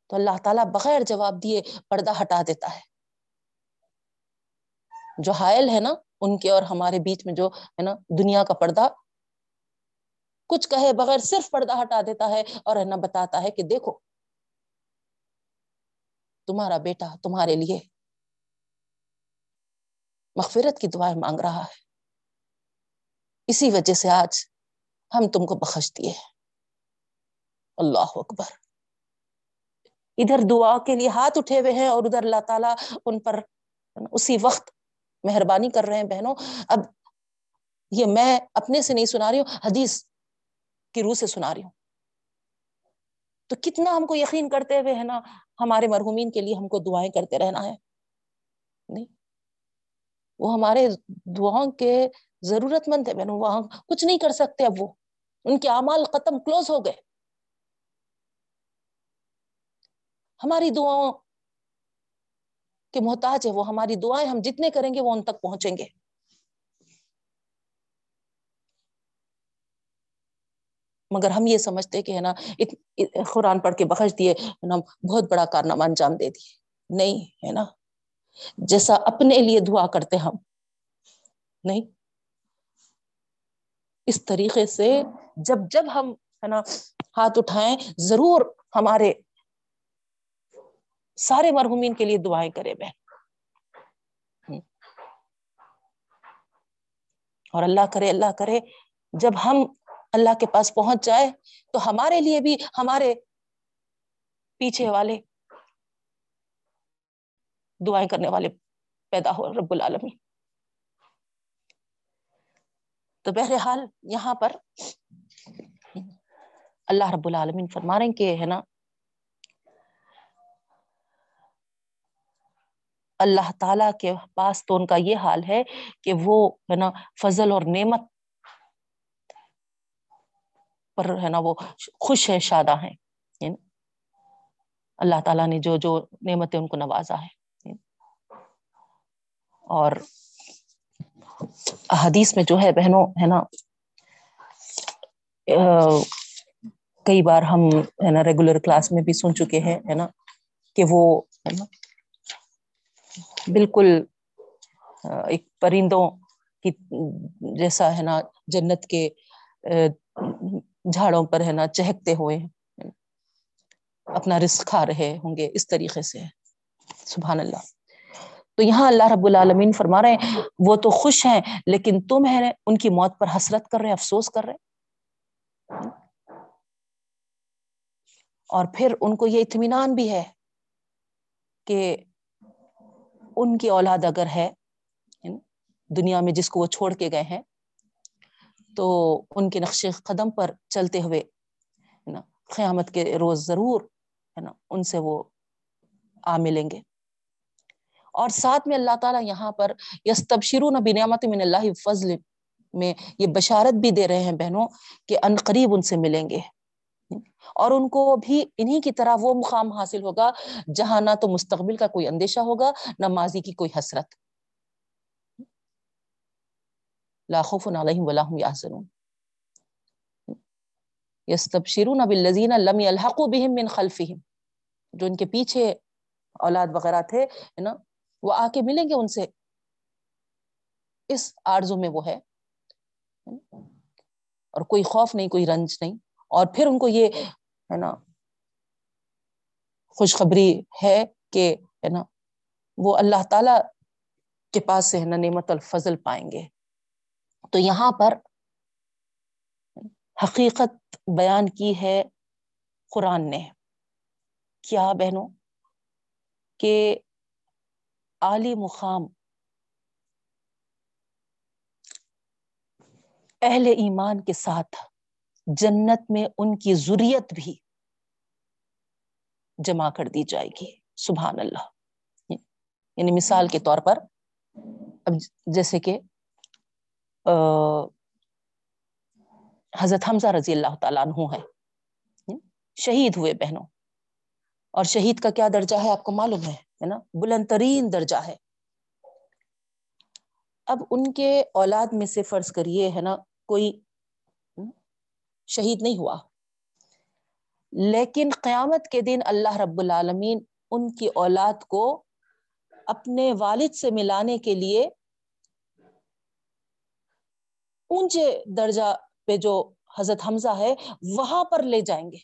تو اللہ تعالیٰ بغیر جواب دیے پردہ ہٹا دیتا ہے۔ جو حائل ہے نا، ان کے اور ہمارے بیچ میں جو ہے نا، دنیا کا پردہ، کچھ کہے بغیر صرف پردہ ہٹا دیتا ہے اور ہے نا بتاتا ہے کہ دیکھو، تمہارا بیٹا تمہارے لیے مغفرت کی دعائیں مانگ رہا ہے۔ اسی وجہ سے آج ہم تم کو بخش دیے ہیں۔ اللہ اکبر۔ ادھر دعا کے لیے ہاتھ اٹھے ہوئے ہیں اور ادھر اللہ تعالیٰ ان پر اسی وقت مہربانی کر رہے ہیں بہنوں۔ اب یہ میں اپنے سے نہیں سنا رہی ہوں، حدیث کی روح سے سنا رہی ہوں۔ تو کتنا ہم کو یقین کرتے ہوئے ہے نا، ہمارے مرحومین کے لیے ہم کو دعائیں کرتے رہنا ہے۔ نہیں، وہ ہمارے دعاؤں کے ضرورت مند ہے بہنوں وہاں کچھ نہیں کر سکتے۔ اب وہ، ان کے اعمال ختم کلوز ہو گئے۔ ہماری دعاؤں کے محتاج ہے وہ ہماری دعائیں ہم جتنے کریں گے وہ ان تک پہنچیں گے۔ مگر ہم یہ سمجھتے کہ ہے نا قرآن پڑھ کے بخش دیے نا، بہت بڑا کارنامہ انجام دے دیے۔ نہیں، ہے نا۔ جیسا اپنے لیے دعا کرتے ہم۔ نہیں۔ اس طریقے سے جب جب ہم، ہے نا، ہاتھ اٹھائیں، ضرور ہمارے سارے مرحومین کے لیے دعائیں کرے بہن۔ اور اللہ کرے اللہ کرے، جب ہم اللہ کے پاس پہنچ جائے تو ہمارے لیے بھی ہمارے پیچھے والے دعائیں کرنے والے پیدا ہو، رب العالمی تو بہرحال یہاں پر اللہ رب العالمین فرما رہے ہیں کہ ہے نا اللہ تعالی کے پاس تو ان کا یہ حال ہے کہ وہ ہے نا فضل اور نعمت پر ہے نا وہ خوش ہے شادہ ہیں۔ یعنی اللہ تعالیٰ نے جو جو نعمتیں ان کو نوازا ہے۔ اور حدیث میں جو ہے بہنوں، ہے نا کئی بار ہم ہے نا ریگولر کلاس میں بھی سن چکے ہیں، ہے نا، کہ وہ ہے نا بالکل ایک پرندوں کی، جیسا ہے نا، جنت کے جھاڑوں پر ہے نا، چہکتے ہوئے اپنا رزق کھا رہے ہوں گے اس طریقے سے۔ سبحان اللہ۔ تو یہاں اللہ رب العالمین فرما رہے ہیں، وہ تو خوش ہیں، لیکن تم ہے ان کی موت پر حسرت کر رہے افسوس کر رہے اور پھر ان کو یہ اطمینان بھی ہے کہ ان کی اولاد اگر ہے یعنی دنیا میں جس کو وہ چھوڑ کے گئے ہیں، تو ان کے نقش قدم پر چلتے ہوئے نا، قیامت کے روز ضرور، ہے نا، ان سے وہ آ ملیں گے۔ اور ساتھ میں اللہ تعالیٰ یہاں پر یس تبشرو نہ بنیامت من اللہ فضل میں یہ بشارت بھی دے رہے ہیں بہنوں کہ ان قریب ان سے ملیں گے۔ اور ان کو بھی انہی کی طرح وہ مقام حاصل ہوگا جہاں نہ تو مستقبل کا کوئی اندیشہ ہوگا، نہ ماضی کی کوئی حسرت۔ لاخوف علیہم ولا هم يحزنون یستبشرون بالذین لم يلحقوا بهم من خلفهم۔ جو ان کے پیچھے اولاد وغیرہ تھے نا، وہ آ کے ملیں گے ان سے۔ اس آرزو میں وہ ہے۔ اور کوئی خوف نہیں، کوئی رنج نہیں۔ اور پھر ان کو یہ، ہے نا، خوشخبری ہے کہ، ہے نا، وہ اللہ تعالی کے پاس سے، ہے نا، نعمت الفضل پائیں گے۔ تو یہاں پر حقیقت بیان کی ہے قرآن نے۔ کیا بہنوں؟ کہ عالی مقام، اہل ایمان کے ساتھ جنت میں ان کی ضروریت بھی جمع کر دی جائے گی۔ سبحان اللہ۔ یعنی مثال کے طور پر اب جیسے کہ حضرت حمزہ رضی اللہ تعالیٰ عنہ ہے شہید ہوئے بہنوں۔ اور شہید کا کیا درجہ ہے آپ کو معلوم ہے؟ نا؟ بلند ترین درجہ ہے۔ اب ان کے اولاد میں سے فرض کریے، ہے نا، کوئی شہید نہیں ہوا۔ لیکن قیامت کے دن اللہ رب العالمین ان کی اولاد کو اپنے والد سے ملانے کے لیے اونچے درجہ پہ جو حضرت حمزہ ہے، وہاں پر لے جائیں گے۔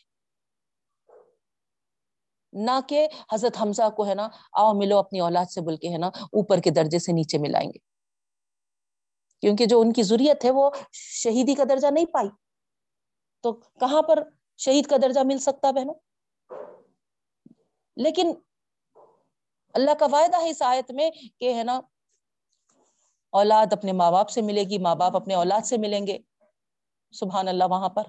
نہ کہ حضرت حمزہ کو ہے نا، آؤ ملو اپنی اولاد سے بول کے ہے نا اوپر کے درجے سے نیچے ملائیں گے۔ کیونکہ جو ان کی ضروریت ہے، وہ شہیدی کا درجہ نہیں پائی۔ تو کہاں پر شہید کا درجہ مل سکتا بہنوں؟ لیکن اللہ کا وعدہ ہے اس آیت میں کہ ہے نا، اولاد اپنے ماں باپ سے ملے گی، ماں باپ اپنے اولاد سے ملیں گے، سبحان اللہ وہاں پر۔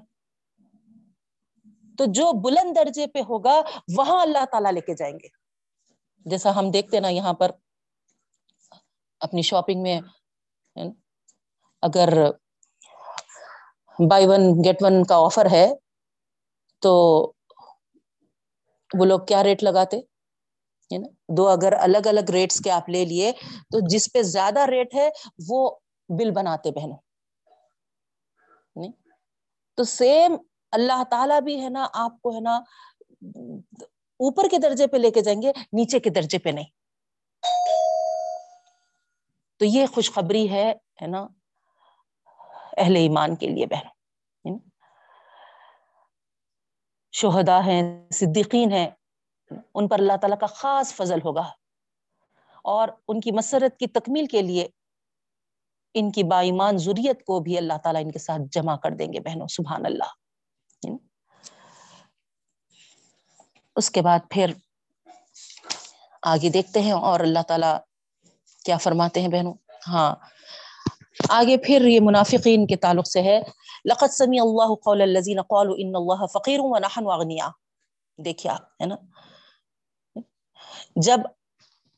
تو جو بلند درجے پہ ہوگا، وہاں اللہ تعالیٰ لے کے جائیں گے۔ جیسا ہم دیکھتے نا یہاں پر، اپنی شاپنگ میں، اگر بائی ون گیٹ ون کا آفر ہے، تو وہ لوگ کیا ریٹ لگاتے؟ دو اگر الگ الگ ریٹس کے آپ لے لیے، تو جس پہ زیادہ ریٹ ہے، وہ بل بناتے بہنوں۔ تو سیم اللہ تعالیٰ بھی ہے نا، آپ کو ہے نا، اوپر کے درجے پہ لے کے جائیں گے، نیچے کے درجے پہ نہیں۔ تو یہ خوشخبری ہے نا، اہل ایمان کے لیے بہن شہدا ہیں، صدیقین ہیں، ان پر اللہ تعالیٰ کا خاص فضل ہوگا۔ اور ان کی مسرت کی تکمیل کے لیے ان کی بائیمان ضروریت کو بھی اللہ تعالیٰ ان کے ساتھ جمع کر دیں گے بہنوں، سبحان اللہ۔ اس کے بعد پھر آگے دیکھتے ہیں اور اللہ تعالی کیا فرماتے ہیں بہنوں؟ ہاں۔ آگے پھر یہ منافقین کے تعلق سے ہے۔ لقد سمی اللہ قول الذین قالوا ان اللہ فقیر ونحن اغنیاء۔ ہے نا؟ جب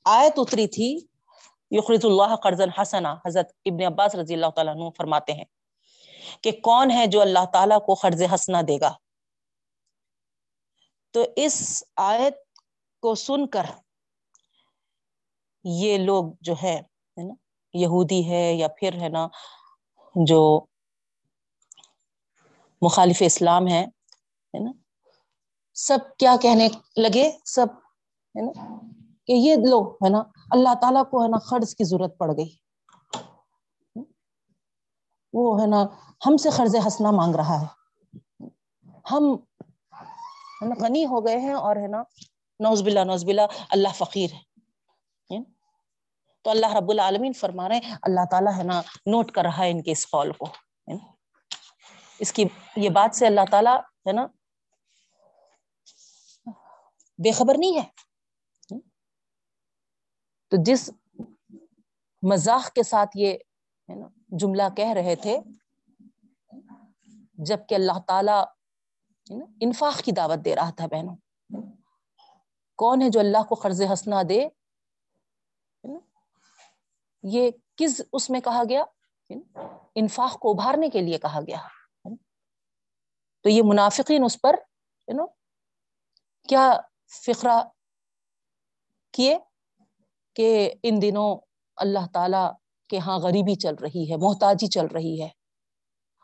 آیت اتری تھی، یخرج اللہ قرضا حسنا، حضرت ابن عباس رضی اللہ تعالیٰ عنہ فرماتے ہیں کہ کون ہے جو اللہ تعالیٰ کو قرض حسنا دے گا؟ تو اس آیت کو سن کر یہ لوگ جو ہے نا؟ یہودی ہے یا پھر ہے نا جو مخالف اسلام ہے نا؟ سب کیا کہنے لگے؟ سب، ہے نا؟ کہ یہ لوگ ہے نا؟ اللہ تعالیٰ کو ہے نا قرض کی ضرورت پڑ گئی۔ وہ ہے نا ہم سے قرض ہنسنا مانگ رہا ہے۔ ہم غنی ہو گئے ہیں اور ہے نا نوز بلا نوز بلا اللہ فقیر ہے۔ تو اللہ رب العالمین فرما رہے ہیں اللہ تعالیٰ ہے نا، نوٹ کر رہا ہے ان کے اس قول کو اس کی یہ بات سے اللہ تعالیٰ ہے نا، بے خبر نہیں ہے۔ تو جس مزاح کے ساتھ یہ جملہ کہہ رہے تھے، جبکہ اللہ تعالی انفاق کی دعوت دے رہا تھا بہنوں۔ کون ہے جو اللہ کو قرض ہنسنا دے؟ یہ کس اس میں کہا گیا؟ انفاق کو ابھارنے کے لیے کہا گیا۔ تو یہ منافقین اس پر کیا فکرا کیے کہ ان دنوں اللہ تعالی کے ہاں غریبی چل رہی ہے، محتاجی چل رہی ہے،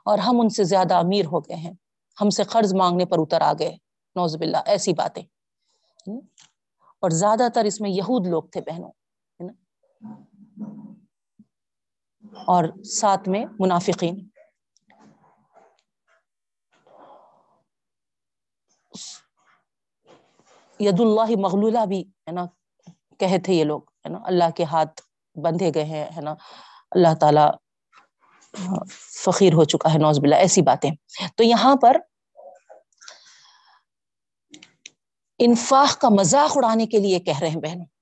اور ہم ان سے زیادہ امیر ہو گئے ہیں، ہم سے قرض مانگنے پر اتر آ گئے۔ نوز باللہ، ایسی باتیں۔ اور زیادہ تر اس میں یہود لوگ تھے بہنوں۔ اور ساتھ میں منافقین۔ ید اللہ مغلولہ بھی، ہے نا، کہے تھے یہ لوگ، ہے نا، اللہ کے ہاتھ بندھے گئے ہیں، ہے نا، اللہ تعالی فقیر ہو چکا ہے نوز باللہ، ایسی باتیں۔ تو یہاں پر انفاق کا مذاق اڑانے کے لیے کہہ رہے ہیں بہن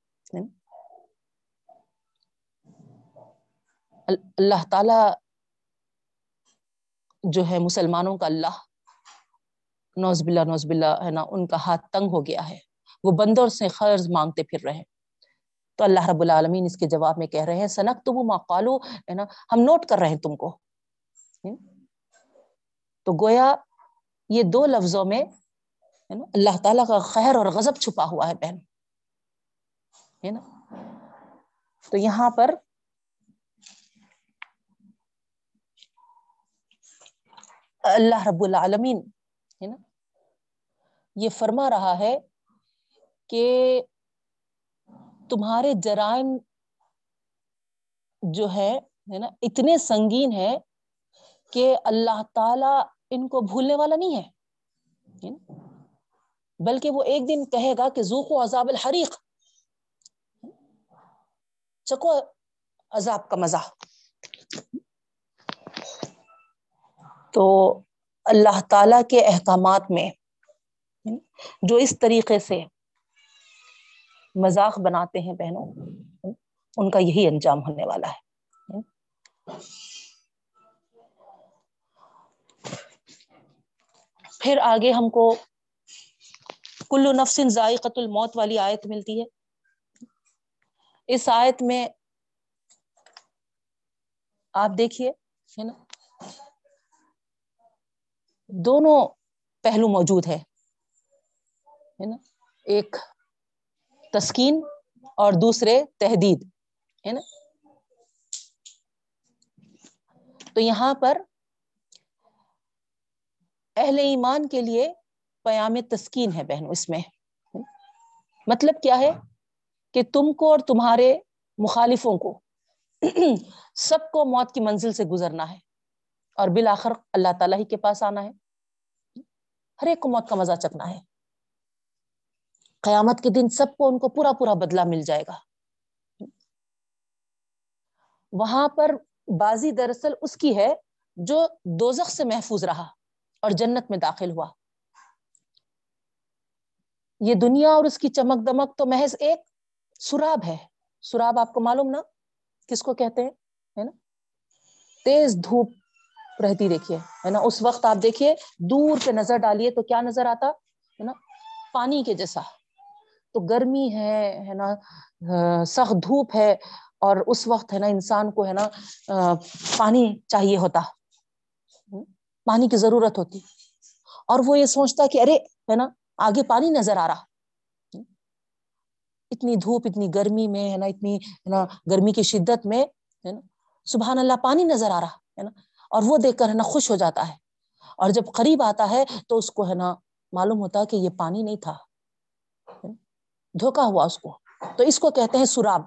اللہ تعالی جو ہے مسلمانوں کا اللہ نوز باللہ نوز باللہ، ہے نا، ان کا ہاتھ تنگ ہو گیا ہے۔ وہ بندر سے قرض مانگتے پھر رہے۔ تو اللہ رب العالمین اس کے جواب میں کہہ رہے ہیں سنک تو وہ ماقالو ہے نا، ہم نوٹ کر رہے ہیں تم کو۔ تو گویا یہ دو لفظوں میں اللہ تعالیٰ کا خیر اور غضب چھپا ہوا ہے بہن۔ ہے نا؟ تو یہاں پر اللہ رب العالمین، ہے نا؟ یہ فرما رہا ہے کہ تمہارے جرائم جو ہے نا، اتنے سنگین ہے کہ اللہ تعالی ان کو بھولنے والا نہیں ہے بلکہ وہ ایک دن کہے گا کہ زوکو عذاب الحریق۔ چکو عذاب کا مزہ تو اللہ تعالی کے احکامات میں جو اس طریقے سے مذاق بناتے ہیں بہنوں، ان کا یہی انجام ہونے والا ہے۔ پھر آگے ہم کو کلو نفسن ذائقت الموت والی آیت ملتی ہے۔ اس آیت میں آپ دیکھیے، ہے نا؟ دونوں پہلو موجود ہے نا؟ ایک تسکین اور دوسرے تحدید ہے نا؟ تو یہاں پر اہل ایمان کے لیے پیام تسکین ہے بہنوں، اس میں مطلب کیا ہے؟ کہ تم کو اور تمہارے مخالفوں کو سب کو موت کی منزل سے گزرنا ہے۔ اور بالآخر اللہ تعالیٰ ہی کے پاس آنا ہے۔ ہر ایک کو موت کا مزہ چکنا ہے۔ قیامت کے دن سب کو ان کو پورا پورا بدلہ مل جائے گا۔ وہاں پر بازی دراصل اس کی ہے جو دوزخ سے محفوظ رہا اور جنت میں داخل ہوا۔ یہ دنیا اور اس کی چمک دمک تو محض ایک سراب ہے۔ سراب آپ کو معلوم نا؟ کس کو کہتے ہیں؟ ہے نا؟ تیز دھوپ رہتی دیکھیے، ہے نا؟ اس وقت آپ دیکھیے، دور پہ نظر ڈالیے تو کیا نظر آتا؟ ہے نا؟ پانی کے جیسا۔ تو گرمی ہے ہے نا؟ سخت دھوپ ہے اور اس وقت، ہے نا، انسان کو، ہے نا پانی چاہیے ہوتا۔ پانی کی ضرورت ہوتی۔ اور وہ یہ سوچتا کہ ارے، ہے نا، آگے پانی نظر آ رہا۔ اتنی دھوپ، اتنی گرمی میں، ہے نا، اتنی، ہے نا، گرمی کی شدت میں، ہے نا، سبحان اللہ، پانی نظر آ رہا، ہے نا؟ اور وہ دیکھ کر ہے نا خوش ہو جاتا ہے۔ اور جب قریب آتا ہے تو اس کو ہے نا معلوم ہوتا ہے کہ یہ پانی نہیں تھا۔ دھوکا ہوا اس کو۔ تو اس کو کہتے ہیں سراب۔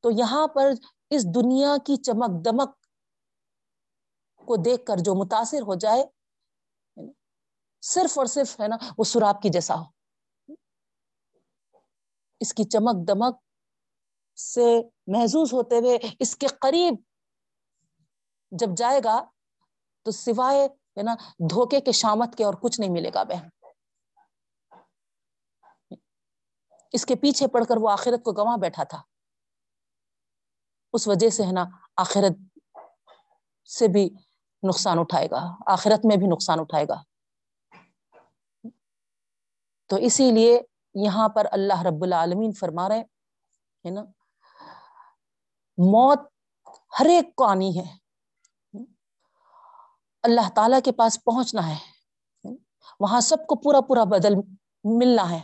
تو یہاں پر اس دنیا کی چمک دمک کو دیکھ کر جو متاثر ہو جائے، صرف اور صرف ہے نا وہ سراب کی جیسا ہو۔ اس کی چمک دمک سے محظوظ ہوتے ہوئے اس کے قریب جب جائے گا تو سوائے ہے نا دھوکے کے شامت کے اور کچھ نہیں ملے گا بہن۔ اس کے پیچھے پڑ کر وہ آخرت کو گواں بیٹھا تھا۔ اس وجہ سے ہے نا آخرت سے بھی نقصان اٹھائے گا۔ آخرت میں بھی نقصان اٹھائے گا۔ تو اسی لیے یہاں پر اللہ رب العالمین فرما رہے ہے نا، موت ہر ایک کو آنی ہے۔ اللہ تعالی کے پاس پہنچنا ہے۔ وہاں سب کو پورا پورا بدل ملنا ہے۔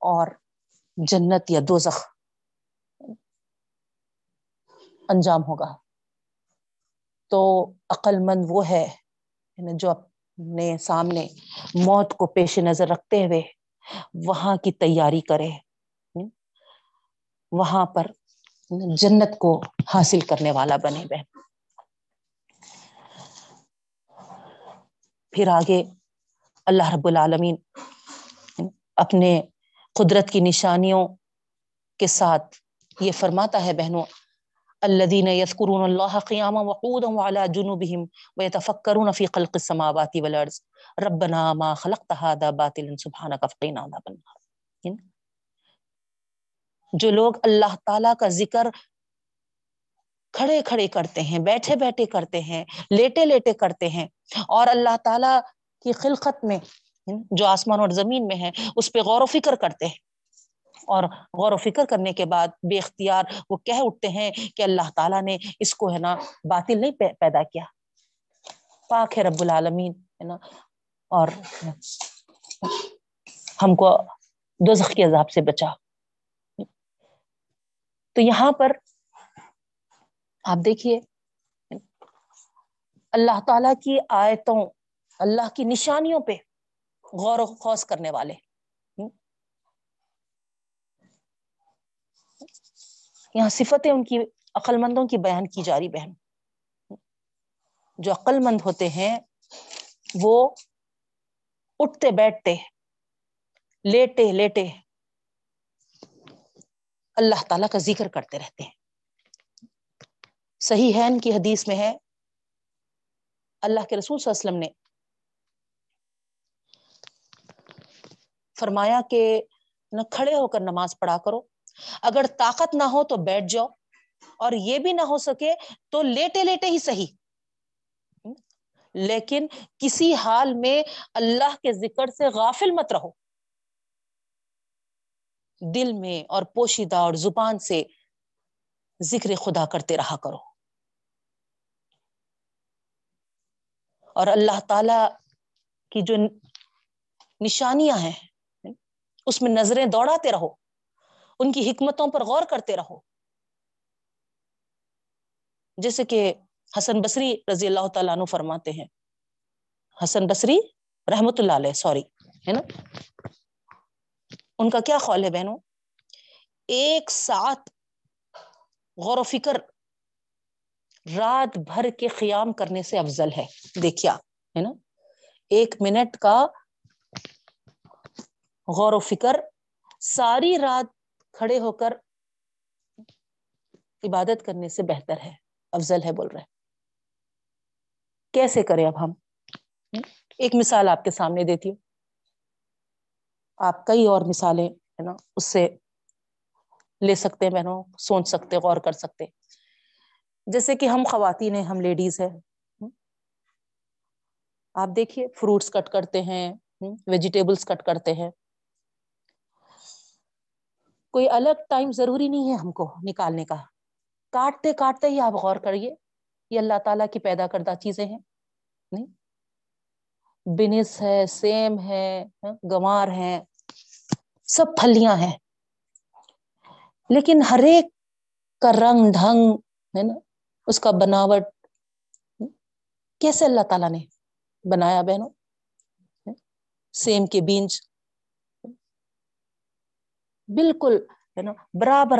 اور جنت یا دوزخ انجام ہوگا۔ تو عقل مند وہ ہے یعنی جو اپنے سامنے موت کو پیش نظر رکھتے ہوئے وہاں کی تیاری کرے۔ وہاں پر جنت کو حاصل کرنے والا بنے۔ بہن پھر آگے اللہ رب العالمین اپنے قدرت کی نشانیوں کے ساتھ یہ فرماتا ہے بہنوں الذين يذكرون الله قياما وقودا وعلى جنوبهم ويتفكرون في خلق السماوات والارض. ربنا ما خلقت هذا باطلا سبحانك فقنا عذاب النار. جو لوگ اللہ تعالی کا ذکر کھڑے کھڑے کرتے ہیں، بیٹھے بیٹھے کرتے ہیں، لیٹے لیٹے کرتے ہیں۔ اور اللہ تعالی کی خلقت میں، جو آسمان اور زمین میں ہے، اس پہ غور و فکر کرتے ہیں۔ اور غور و فکر کرنے کے بعد بے اختیار وہ کہہ اٹھتے ہیں کہ اللہ تعالیٰ نے اس کو ہے نا باطل نہیں پیدا کیا۔ پاک ہے رب العالمین، ہے نا۔ اور ہم کو دوزخ کے عذاب سے بچا تو یہاں پر آپ دیکھیے، اللہ تعالی کی آیتوں، اللہ کی نشانیوں پہ غور و خوص کرنے والے۔ یہاں صفتیں ان کی عقل مندوں کی بیان کی جا رہی بہن۔ جو عقل مند ہوتے ہیں، وہ اٹھتے بیٹھتے، لیٹے لیٹے اللہ تعالی کا ذکر کرتے رہتے ہیں۔ صحیح ہے ان کی حدیث میں ہے۔ اللہ کے رسول صلی اللہ علیہ وسلم نے فرمایا کہ نہ کھڑے ہو کر نماز پڑھا کرو۔ اگر طاقت نہ ہو تو بیٹھ جاؤ۔ اور یہ بھی نہ ہو سکے تو لیٹے لیٹے ہی صحیح۔ لیکن کسی حال میں اللہ کے ذکر سے غافل مت رہو۔ دل میں اور پوشیدہ اور زبان سے ذکر خدا کرتے رہا کرو۔ اور اللہ تعالی کی جو نشانیاں ہیں، اس میں نظریں دوڑاتے رہو، ان کی حکمتوں پر غور کرتے رہو۔ جیسے کہ حسن بصری رضی اللہ تعالیٰ عنہ فرماتے ہیں۔ حسن بصری رحمت اللہ علیہ، سوری، ہے نا؟ ان کا کیا خول ہے بہنوں؟ ایک ساتھ غور و فکر رات بھر کے قیام کرنے سے افضل ہے۔ دیکھیا ہے نا؟ ایک منٹ کا غور و فکر، ساری رات کھڑے ہو کر عبادت کرنے سے بہتر ہے۔ افضل ہے بول رہے کیسے کریں اب ہم؟ ایک مثال آپ کے سامنے دیتی ہوں۔ آپ کئی اور مثالیں، ہے نا؟ اس سے لے سکتے بہنوں، سوچ سکتے غور کر سکتے جیسے کہ ہم خواتین ہیں، ہم لیڈیز ہیں۔ آپ دیکھیے فروٹس کٹ کرتے ہیں ویجیٹیبلس کٹ کرتے ہیں۔ کوئی الگ ٹائم ضروری نہیں ہے ہم کو نکالنے کا۔ کاٹتے کاٹتے ہی آپ غور کریے، یہ اللہ تعالیٰ کی پیدا کردہ چیزیں ہیں۔ نہیں؟ بنس ہے، سیم ہے، گوار ہے، سب پھلیاں ہیں۔ لیکن ہر ایک کا رنگ، ڈھنگ، ہے نا؟ اس کا بناوٹ کیسے اللہ تعالیٰ نے بنایا بہنوں؟ سیم کے بیج بالکل ہے نا برابر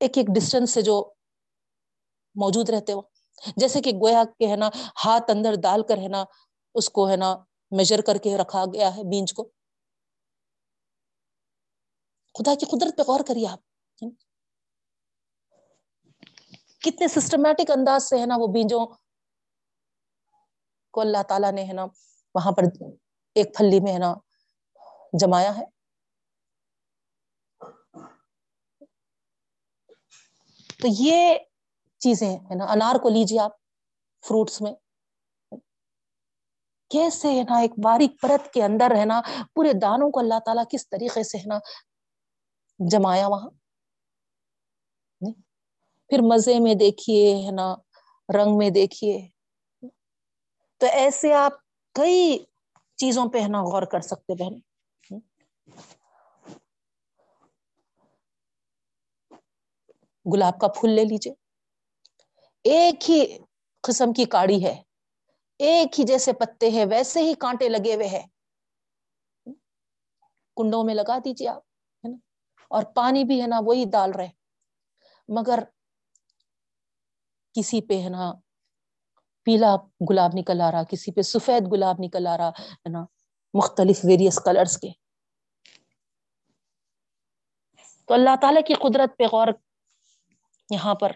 ایک ایک ڈسٹینس سے جو موجود رہتے ہو۔ جیسے کہ گویا کے ہے نا، ہاتھ اندر ڈال کر ہے نا، اس کو ہے نا میجر کر کے رکھا گیا ہے بیج کو۔ خدا کی قدرت پہ غور کریے آپ۔ کتنے سسٹمیٹک انداز سے ہے نا وہ بیجوں کو اللہ تعالیٰ نے ہے نا وہاں پر ایک پھلی میں ہے نا جمایا ہے۔ تو یہ چیزیں ہے نا، انار کو لیجیے آپ فروٹس میں۔ کیسے ہے نا ایک باریک پرت کے اندر ہے نا پورے دانوں کو اللہ تعالیٰ کس طریقے سے ہے نا جمایا وہاں؟ پھر مزے میں دیکھیے، ہے نا؟ رنگ میں دیکھیے۔ تو ایسے آپ کئی چیزوں پہ، ہے نا، غور کر سکتے بہن گلاب کا پھول لے لیجیے ایک ہی قسم کی کاڑی ہے۔ ایک ہی جیسے پتے ہیں، ویسے ہی کانٹے لگے ہوئے ہیں۔ کنڈوں میں لگا دیجیے آپ، ہے نا؟ اور پانی بھی، ہے نا، وہی ڈال رہے۔ مگر کسی پہ ہے نا، پیلا گلاب نکل آ رہا، کسی پہ سفید گلاب نکل آ رہا ہے نا، مختلف ویریس کلرس کے۔ تو اللہ تعالی کی قدرت پہ غور یہاں پر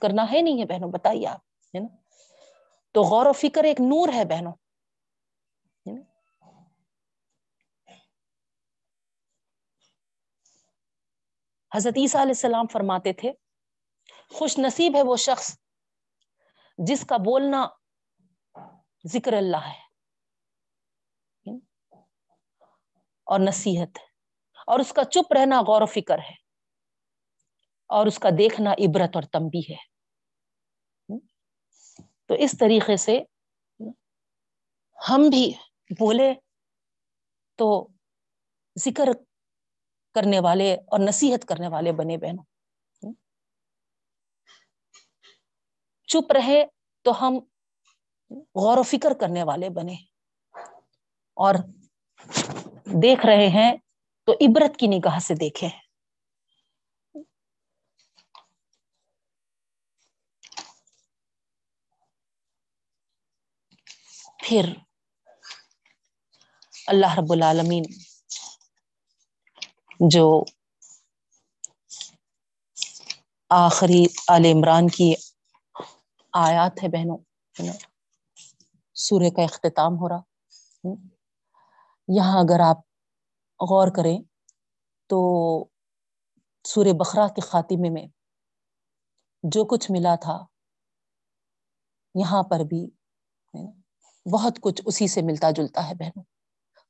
کرنا ہے نہیں ہے بہنوں؟ بتائیے آپ، ہے نا؟ تو غور و فکر ایک نور ہے بہنوں۔ حضرت عیسیٰ علیہ السلام فرماتے تھے، خوش نصیب ہے وہ شخص جس کا بولنا ذکر اللہ ہے، اور نصیحت ہے، اور اس کا چپ رہنا غور و فکر ہے، اور اس کا دیکھنا عبرت اور تمبی ہے۔ تو اس طریقے سے ہم بھی بولے تو ذکر کرنے والے اور نصیحت کرنے والے بنے بہنوں۔ چپ رہے تو ہم غور و فکر کرنے والے بنے۔ اور دیکھ رہے ہیں تو عبرت کی نگاہ سے دیکھے۔ پھر اللہ رب العالمین جو آخری عال عمران کی آیات ہے بہنوں، سورہ کا اختتام ہو رہا۔ یہاں اگر آپ غور کریں تو سورہ بخرا کے خاتمے میں جو کچھ ملا تھا، یہاں پر بھی بہت کچھ اسی سے ملتا جلتا ہے بہنوں۔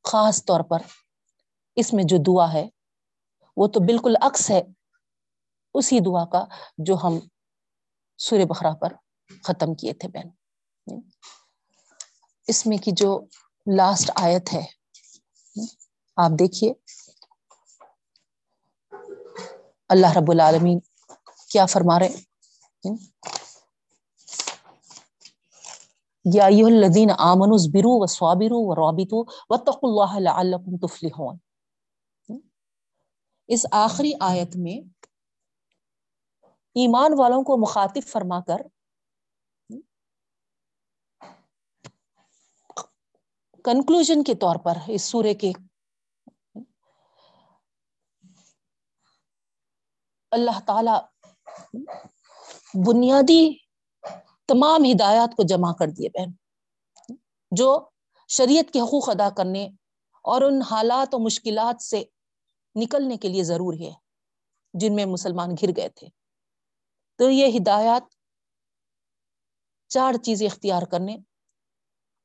خاص طور پر اس میں جو دعا ہے وہ تو بالکل عکس ہے۔ اسی دعا کا جو ہم سورہ بخرا پر ختم کیے تھے بہن۔ اس میں کی جو لاسٹ آیت ہے، آپ دیکھیے۔ اللہ رب العالمین کیا فرما رہے یا الذین آمنوا اصبروا وصابروا ورابطوا واتقوا اللہ لعلکم تفلحون۔ اس آخری آیت میں ایمان والوں کو مخاطب فرما کر کنکلوژن کے طور پر اس سورے کے اللہ تعالی بنیادی تمام ہدایات کو جمع کر دیے بہن، جو شریعت کے حقوق ادا کرنے اور ان حالات و مشکلات سے نکلنے کے لیے ضرور ہے، جن میں مسلمان گر گئے تھے۔ تو یہ ہدایات چار چیزیں اختیار کرنے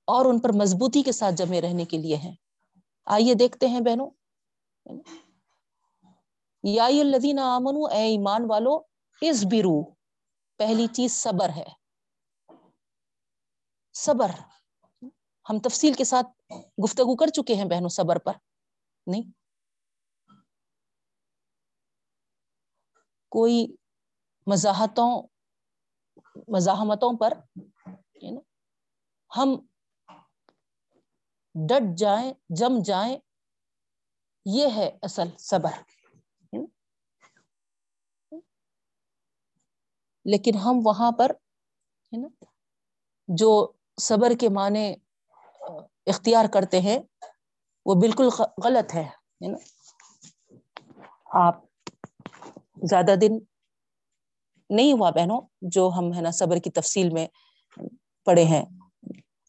اور ان پر مضبوطی کے ساتھ جمے رہنے کے لیے ہیں۔ آئیے دیکھتے ہیں بہنوں۔ یا الذین آمنو اے ایمان والو اس برو پہلی چیز صبر ہے۔ صبر۔ ہم تفصیل کے ساتھ گفتگو کر چکے ہیں بہنوں صبر پر۔ نہیں؟ کوئی مزاحتوں، مزاحمتوں پر ہم ڈٹ جائیں، جم جائیں، یہ ہے اصل صبر لیکن ہم وہاں پر ہے نا جو صبر کے معنی اختیار کرتے ہیں، وہ بالکل غلط ہے نا آپ زیادہ دن نہیں ہوا بہنوں، جو ہم، ہے نا، صبر کی تفصیل میں پڑھے ہیں۔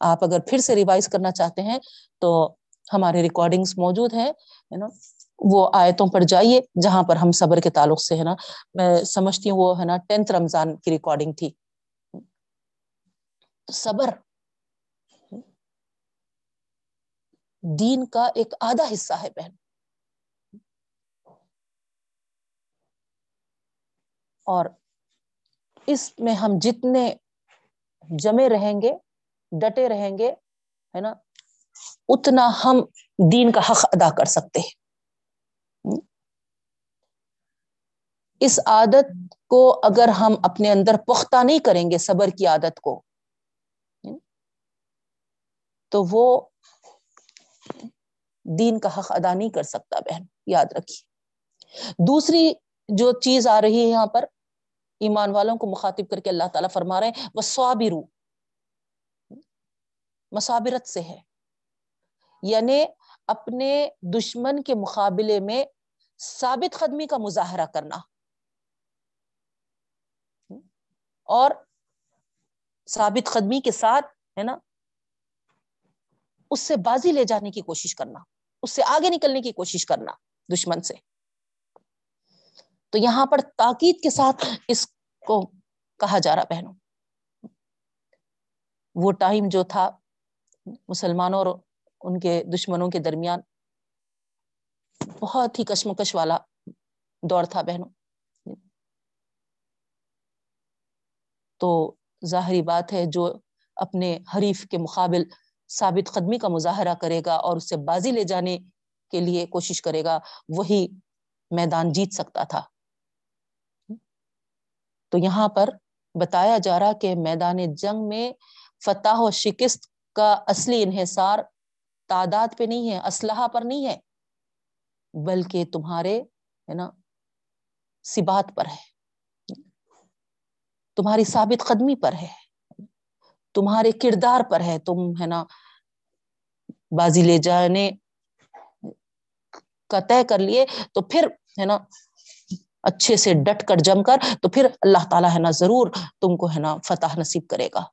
آپ اگر پھر سے ریوائز کرنا چاہتے ہیں تو ہمارے ریکارڈنگس موجود ہیں نا۔ وہ آیتوں پر جائیے جہاں پر ہم صبر کے تعلق سے، ہے نا، میں سمجھتی ہوں وہ، ہے نا، ٹینتھ رمضان کی ریکارڈنگ تھی۔ صبر دین کا ایک آدھا حصہ ہے بہن۔ اور اس میں ہم جتنے جمے رہیں گے، ڈٹے رہیں گے، ہے نا، اتنا ہم دین کا حق ادا کر سکتے ہیں۔ اس عادت کو اگر ہم اپنے اندر پختہ نہیں کریں گے، صبر کی عادت کو تو وہ دین کا حق ادا نہیں کر سکتا، بہن، یاد رکھیے۔ دوسری جو چیز آ رہی ہے یہاں پر ایمان والوں کو مخاطب کر کے اللہ تعالیٰ فرما رہے ہیں وہ سوابرو مسابرت سے ہے۔ یعنی اپنے دشمن کے مقابلے میں ثابت قدمی کا مظاہرہ کرنا۔ اور ثابت قدمی کے ساتھ، ہے نا، اس سے بازی لے جانے کی کوشش کرنا، اس سے آگے نکلنے کی کوشش کرنا دشمن سے۔ تو یہاں پر تاکید کے ساتھ اس کو کہا جا رہا بہنوں۔ وہ ٹائم جو تھا مسلمانوں اور ان کے دشمنوں کے درمیان، بہت ہی کشمکش والا دور تھا بہنوں۔ تو ظاہری بات ہے جو اپنے حریف کے مقابل ثابت قدمی کا مظاہرہ کرے گا اور اس سے بازی لے جانے کے لیے کوشش کرے گا، وہی میدان جیت سکتا تھا۔ تو یہاں پر بتایا جا رہا کہ میدان جنگ میں فتح و شکست کا اصلی انحصار تعداد پہ نہیں ہے، اسلحہ پر نہیں ہے، بلکہ تمہارے، ہے نا، سبات پر ہے، تمہاری ثابت قدمی پر ہے، تمہارے کردار پر ہے، تم، ہے نا، بازی لے جانے کا طے کر لیے، تو پھر، ہے نا اچھے سے ڈٹ کر جم کر تو پھر اللہ تعالیٰ ہے نا ضرور تم کو ہے نا فتح نصیب کرے گا۔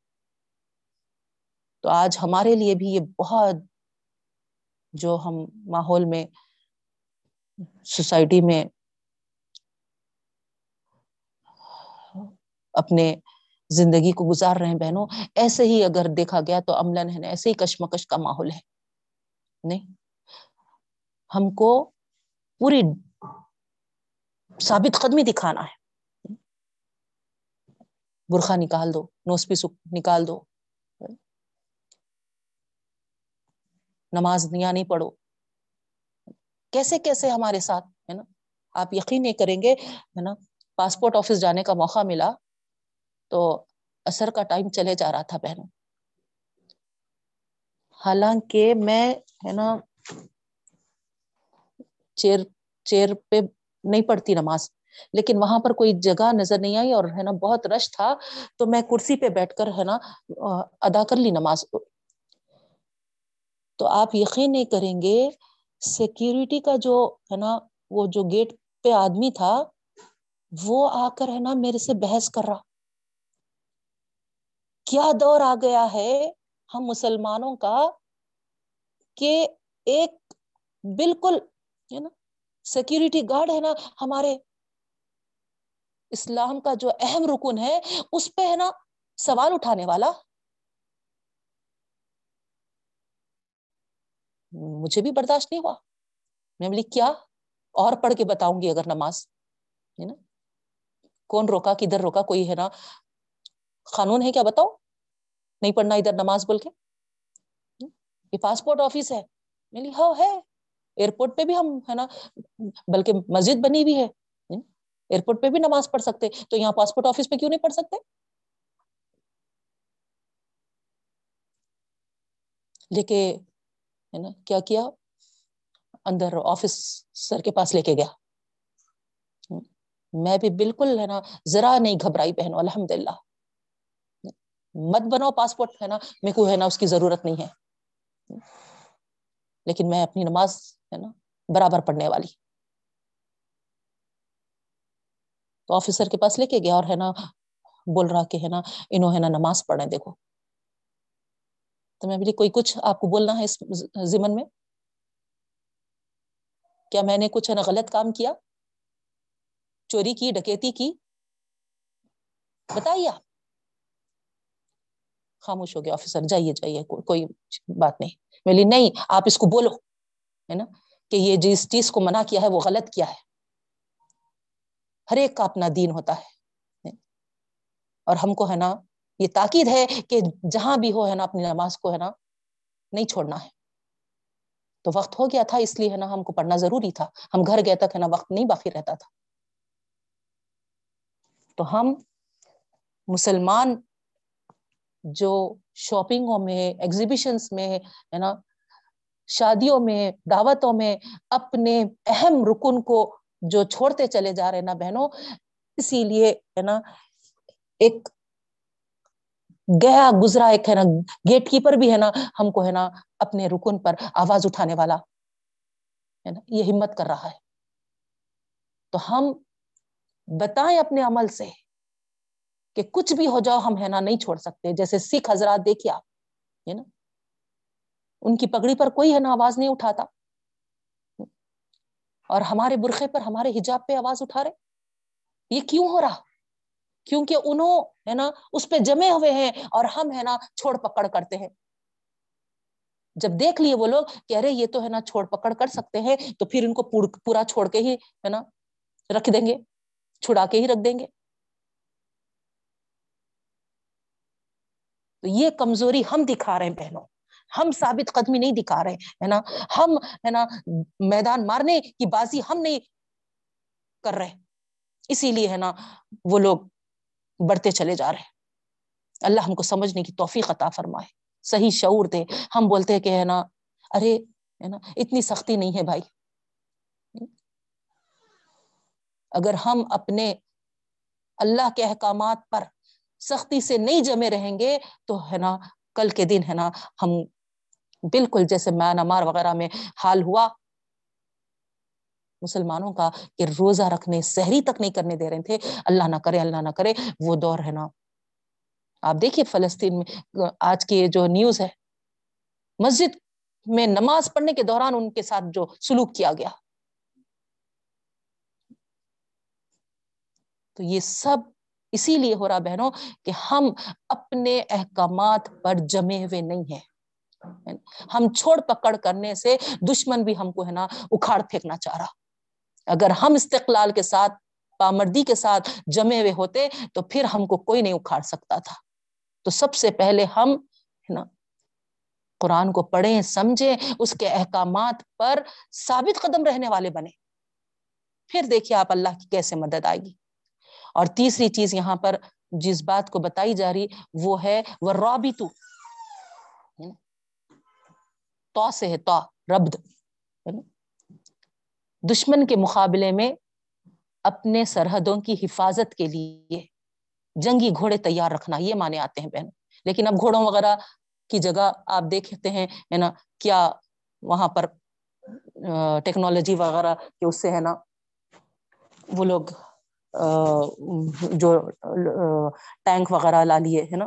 تو آج ہمارے لیے بھی یہ بہت جو ہم ماحول میں، سوسائٹی میں اپنے زندگی کو گزار رہے ہیں بہنوں، ایسے ہی اگر دیکھا گیا تو عملاً ہے نا ایسے ہی کشمکش کا ماحول ہے۔ نہیں، ہم کو پوری ثابت قدمی دکھانا ہے۔ برخا نکال دو نوسپی سکھ نکال دو۔ نماز نیا نہیں پڑھو۔ کیسے کیسے ہمارے ساتھ، ہے نا؟ آپ یقین نہیں کریں گے، ہے نا؟ پاسپورٹ آفس جانے کا موقع ملا تو اثر کا ٹائم چلے جا رہا تھا بہنوں۔ حالانکہ میں، ہے نا، چیر چیئر پہ نہیں پڑتی نماز۔ لیکن وہاں پر کوئی جگہ نظر نہیں آئی اور ہے نا بہت رش تھا، تو میں کرسی پہ بیٹھ کر ہے نا ادا کر لی نماز۔ تو آپ یقین نہیں کریں گے سیکورٹی کا جو ہے نا، وہ جو گیٹ پہ آدمی تھا، وہ آ کر ہے نا میرے سے بحث کر رہا۔ کیا دور آ گیا ہے ہم مسلمانوں کا کہ ایک بالکل، ہے نا سیکورٹی گارڈ ہے نا، ہمارے اسلام کا جو اہم رکن ہے، اس پہ ہے نا سوال اٹھانے والا۔ مجھے بھی برداشت نہیں ہوا۔ میں بولی، کیا؟ اور پڑھ کے بتاؤں گی اگر نماز؟ ہے نا؟ کون روکا، کدھر روکا؟ کوئی ہے نا۔ قانون ہے کیا؟ بتاؤ۔ نہیں پڑھنا ادھر نماز بول کے۔ یہ پاسپورٹ آفس ہے۔ میں ہاں ہے۔ ایئرپورٹ پہ بھی ہم، ہے نا، بلکہ مسجد بنی ہوئی ہے ایئرپورٹ پہ بھی نماز پڑھ سکتے، تو یہاں پاسپورٹ آفس پہ کیوں نہیں پڑھ سکتے؟ لیکن ہے نا، کیا کیا؟ اندر آفس سر کے پاس لے کے گیا۔ میں بھی بالکل، ہے نا، ذرا نہیں گھبرائی بہنوں الحمد للہ مت بناؤ پاسپورٹ ہے نا، میرے کو، ہے نا، اس کی ضرورت نہیں ہے۔ لیکن میں اپنی نماز ہے نا، برابر پڑھنے والی۔ تو آفیسر کے پاس لے کے گیا اور ہے نا، بول رہا کہ ہے نا، انہوں ہے نا نماز پڑھے دیکھو۔ تو میں بولی، کوئی کچھ آپ کو بولنا ہے اس زمن میں؟ کیا میں نے کچھ ہے نا غلط کام کیا؟ چوری کی، ڈکیتی کی؟ بتائیے آپ۔ خاموش ہو گیا آفیسر جائیے جائیے، کوئی بات نہیں۔ میں نہیں، آپ اس کو بولو۔ ہے نا، کہ یہ جس چیز کو منع کیا ہے، وہ غلط کیا ہے۔ ہر ایک کا اپنا دین ہوتا ہے۔ اور ہم کو ہے نا، یہ تاکید ہے کہ جہاں بھی ہو ہے نا، اپنی نماز کو ہے نا، نہیں چھوڑنا ہے۔ تو وقت ہو گیا تھا، اس لیے ہے نا ہم کو پڑھنا ضروری تھا۔ ہم گھر گئے تک ہے نا، وقت نہیں باقی رہتا تھا۔ تو ہم مسلمان جو شاپنگوں میں ایگزیبیشنس میں ہے نا شادیوں میں، دعوتوں میں اپنے اہم رکن کو جو چھوڑتے چلے جا رہے نا بہنوں، اسی لیے ہے نا ایک گیا گزرا ایک ہے نا گیٹ کیپر بھی ہے نا ہم کو ہے نا اپنے رکن پر آواز اٹھانے والا ہے نا، یہ ہمت کر رہا ہے۔ تو ہم بتائیں اپنے عمل سے کہ کچھ بھی ہو جاؤ ہم ہے نا نہیں چھوڑ سکتے، جیسے سکھ حضرات دیکھیے آپ، ہے نا۔ ان کی پگڑی پر کوئی ہے نا آواز نہیں اٹھاتا۔ اور ہمارے برقے پر ہمارے حجاب پہ آواز اٹھا رہے۔ یہ کیوں ہو رہا؟ کیونکہ انہوں ہے نا اس پہ جمے ہوئے ہیں اور ہم ہے نا چھوڑ پکڑ کرتے ہیں۔ جب دیکھ لیے وہ لوگ کہ ارے یہ تو ہے نا چھوڑ پکڑ کر سکتے ہیں تو پھر ان کو پورا چھوڑ کے ہی ہے نا رکھ دیں گے، چھڑا کے ہی رکھ دیں گے۔ تو یہ کمزوری ہم دکھا رہے ہیں بہنوں۔ ہم ثابت قدمی نہیں دکھا رہے، ہے نا؟ ہم، ہے نا، میدان مارنے کی بازی ہم نہیں کر رہے۔ اسی لیے، ہے نا، وہ لوگ بڑھتے چلے جا رہے۔ اللہ ہم کو سمجھنے کی توفیق عطا فرمائے۔ صحیح شعور دے۔ ہم بولتے کہ، ہے نا، ارے، ہے نا، اتنی سختی نہیں ہے بھائی۔ اگر ہم اپنے اللہ کے احکامات پر سختی سے نہیں جمے رہیں گے تو، ہے نا، کل کے دن، ہے نا، ہم بالکل جیسے میانمار وغیرہ میں حال ہوا، مسلمانوں کا کہ روزہ رکھنے، سحری تک نہیں کرنے دے رہے تھے۔ اللہ نہ کرے، اللہ نہ کرے، وہ دور ہے نا۔ آپ دیکھیے فلسطین میں، آج کی جو نیوز ہے، مسجد میں نماز پڑھنے کے دوران ان کے ساتھ جو سلوک کیا گیا۔ تو یہ سب اسی لیے ہو رہا بہنوں کہ ہم اپنے احکامات پر جمے ہوئے نہیں ہیں۔ ہم چھوڑ پکڑ کرنے سے دشمن بھی ہم کو ہے نا اکھاڑ پھینکنا چاہ رہا۔ اگر ہم استقلال کے ساتھ، پامردی کے ساتھ جمے ہوئے ہوتے تو پھر ہم کو کوئی نہیں اکھاڑ سکتا تھا۔ تو سب سے پہلے ہم ہے نا قرآن کو پڑھیں، سمجھیں، اس کے احکامات پر ثابت قدم رہنے والے بنے پھر دیکھیے آپ اللہ کی کیسے مدد آئے گی۔ اور تیسری چیز یہاں پر جس بات کو بتائی جا رہی وہ ہے وہ رابطو تو سے ہے تو ربد دشمن کے مقابلے میں اپنے سرحدوں کی حفاظت کے لیے جنگی گھوڑے تیار رکھنا، یہ مانے آتے ہیں بہن۔ لیکن اب گھوڑوں وغیرہ کی جگہ آپ دیکھتے ہیں، ہے نا، کیا وہاں پر ٹیکنالوجی وغیرہ کہ اس سے، ہے نا، وہ لوگ جو ٹینک وغیرہ لا لیے، ہے نا؟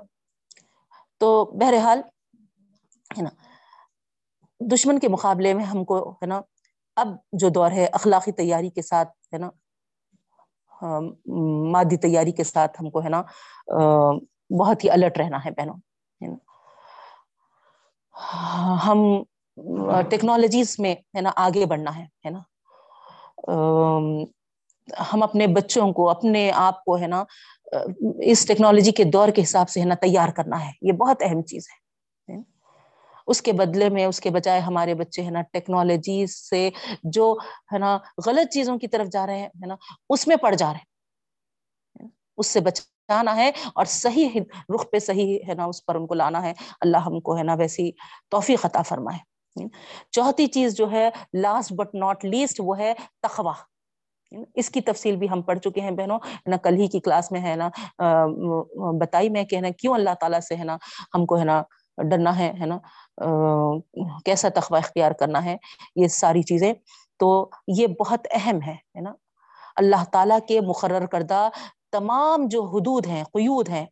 تو بہرحال، ہے نا دشمن کے مقابلے میں ہم کو ہے نا، اب جو دور ہے اخلاقی تیاری کے ساتھ ہے نا مادی تیاری کے ساتھ ہم کو ہے نا بہت ہی الرٹ رہنا ہے بہنوں ہم ٹیکنالوجیز میں ہے نا آگے بڑھنا ہے ہے نا۔ ہم اپنے بچوں کو، اپنے آپ کو ہے نا اس ٹیکنالوجی کے دور کے حساب سے ہے نا تیار کرنا ہے، یہ بہت اہم چیز ہے۔ اس کے بدلے میں، اس کے بجائے ہمارے بچے ہے نا ٹیکنالوجی سے جو ہے نا غلط چیزوں کی طرف جا رہے ہیں، ہے نا، اس میں پڑ جا رہے ہیں۔ اس سے بچانا ہے اور صحیح رخ پہ صحیح ہے نا اس پر ان کو لانا ہے۔ اللہ ہم کو ہے نا ویسی توفیق عطا فرمائے۔ چوتھی چیز جو ہے لاسٹ بٹ ناٹ لیسٹ وہ ہے تخوا اس کی تفصیل بھی ہم پڑھ چکے ہیں بہنوں۔ نہ کل ہی کی کلاس میں ہے نا بتائی میں کہ نا کیوں اللہ تعالیٰ سے ہے نا ہم کو ہے نا ڈرنا ہے ہے نا؟ کیسا تخوہ اختیار کرنا ہے، یہ ساری چیزیں۔ تو یہ بہت اہم ہے نا؟ اللہ تعالیٰ کے مقرر کردہ تمام جو حدود ہیں، قیود ہیں،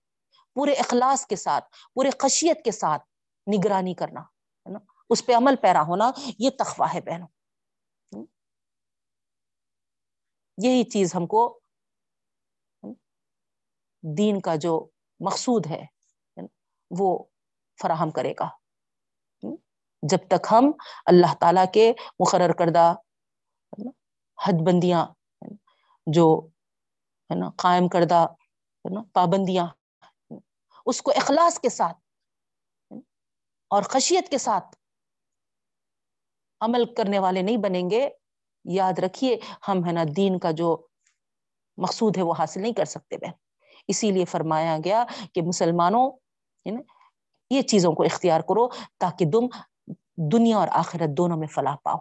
پورے اخلاص کے ساتھ، پورے خشیت کے ساتھ نگرانی کرنا، ہے نا؟ اس پہ عمل پیرا ہونا، یہ تخواہ ہے بہنوں۔ یہی چیز ہم کو دین کا جو مقصود ہے وہ فراہم کرے گا۔ جب تک ہم اللہ تعالی کے مقرر کردہ حد بندیاں جو، ہے نا، قائم کردہ، ہے نا، پابندیاں، اس کو اخلاص کے ساتھ اور خشیت کے ساتھ عمل کرنے والے نہیں بنیں گے۔ یاد رکھیے، ہم، ہے نا، دین کا جو مقصود ہے، وہ حاصل نہیں کر سکتے بہن۔ اسی لیے فرمایا گیا کہ مسلمانوں یہ چیزوں کو اختیار کرو تاکہ تم دنیا اور آخرت دونوں میں فلاح پاؤ۔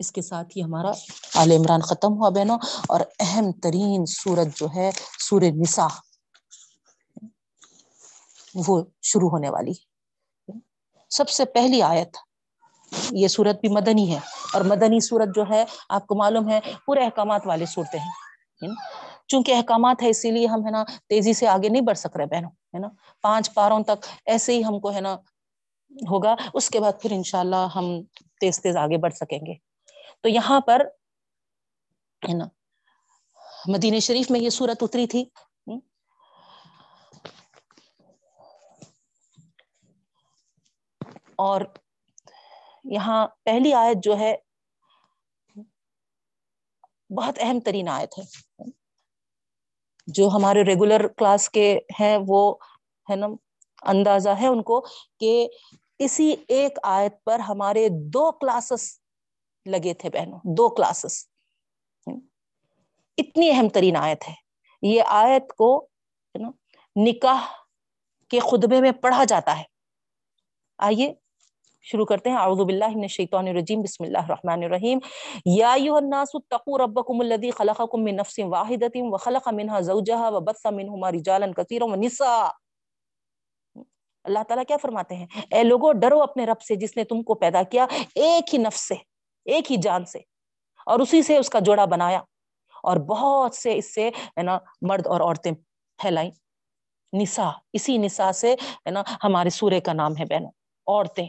اس کے ساتھ ہی ہمارا عال عمران ختم ہوا بہنوں، اور اہم ترین سورت جو ہے سور نسا وہ شروع ہونے والی۔ سب سے پہلی آیت، یہ صورت بھی مدنی ہے، اور مدنی صورت جو ہے، آپ کو معلوم ہے، پورے احکامات والے صورتیں ہیں۔ چونکہ احکامات ہے اسی لیے ہم ہے نا تیزی سے آگے نہیں بڑھ سک رہے بہنوں، ہے نا؟ پانچ پاروں تک ایسے ہی ہم کو ہے نا ہوگا، اس کے بعد پھر انشاء اللہ ہم تیز تیز آگے بڑھ سکیں گے۔ تو یہاں پر ہے نا مدینہ شریف میں یہ صورت اتری تھی۔ اور یہاں پہلی آیت جو ہے، بہت اہم ترین آیت ہے۔ جو ہمارے ریگولر کلاس کے ہیں، وہ ہے نا، اندازہ ہے ان کو کہ اسی ایک آیت پر ہمارے دو کلاسز لگے تھے بہنوں، دو کلاسز اتنی اہم ترین آیت ہے۔ یہ آیت کو نکاح کے خطبے میں پڑھا جاتا ہے۔ آئیے۔ شروع کرتے ہیں۔ اعوذ باللہ من الشیطان الرجیم۔ بسم اللہ الرحمن الرحیم۔ یا ایھا الناس اتقوا ربکم الذی خلقکم من نفس واحدۃ وخلق منها زوجها وبث منهما رجالا کثیرا ونساء۔ اللہ تعالیٰ کیا فرماتے ہیں؟ اے لوگوں ڈرو اپنے رب سے جس نے تم کو پیدا کیا، ایک ہی نفس سے، ایک ہی جان سے، اور اسی سے اس کا جوڑا بنایا۔ اور بہت سے اس سے، ہے نا، مرد اور عورتیں پھیلائیں۔ نسا اسی نسا سے، ہے نا، ہمارے سورے کا نام ہے بہنوں، عورتیں۔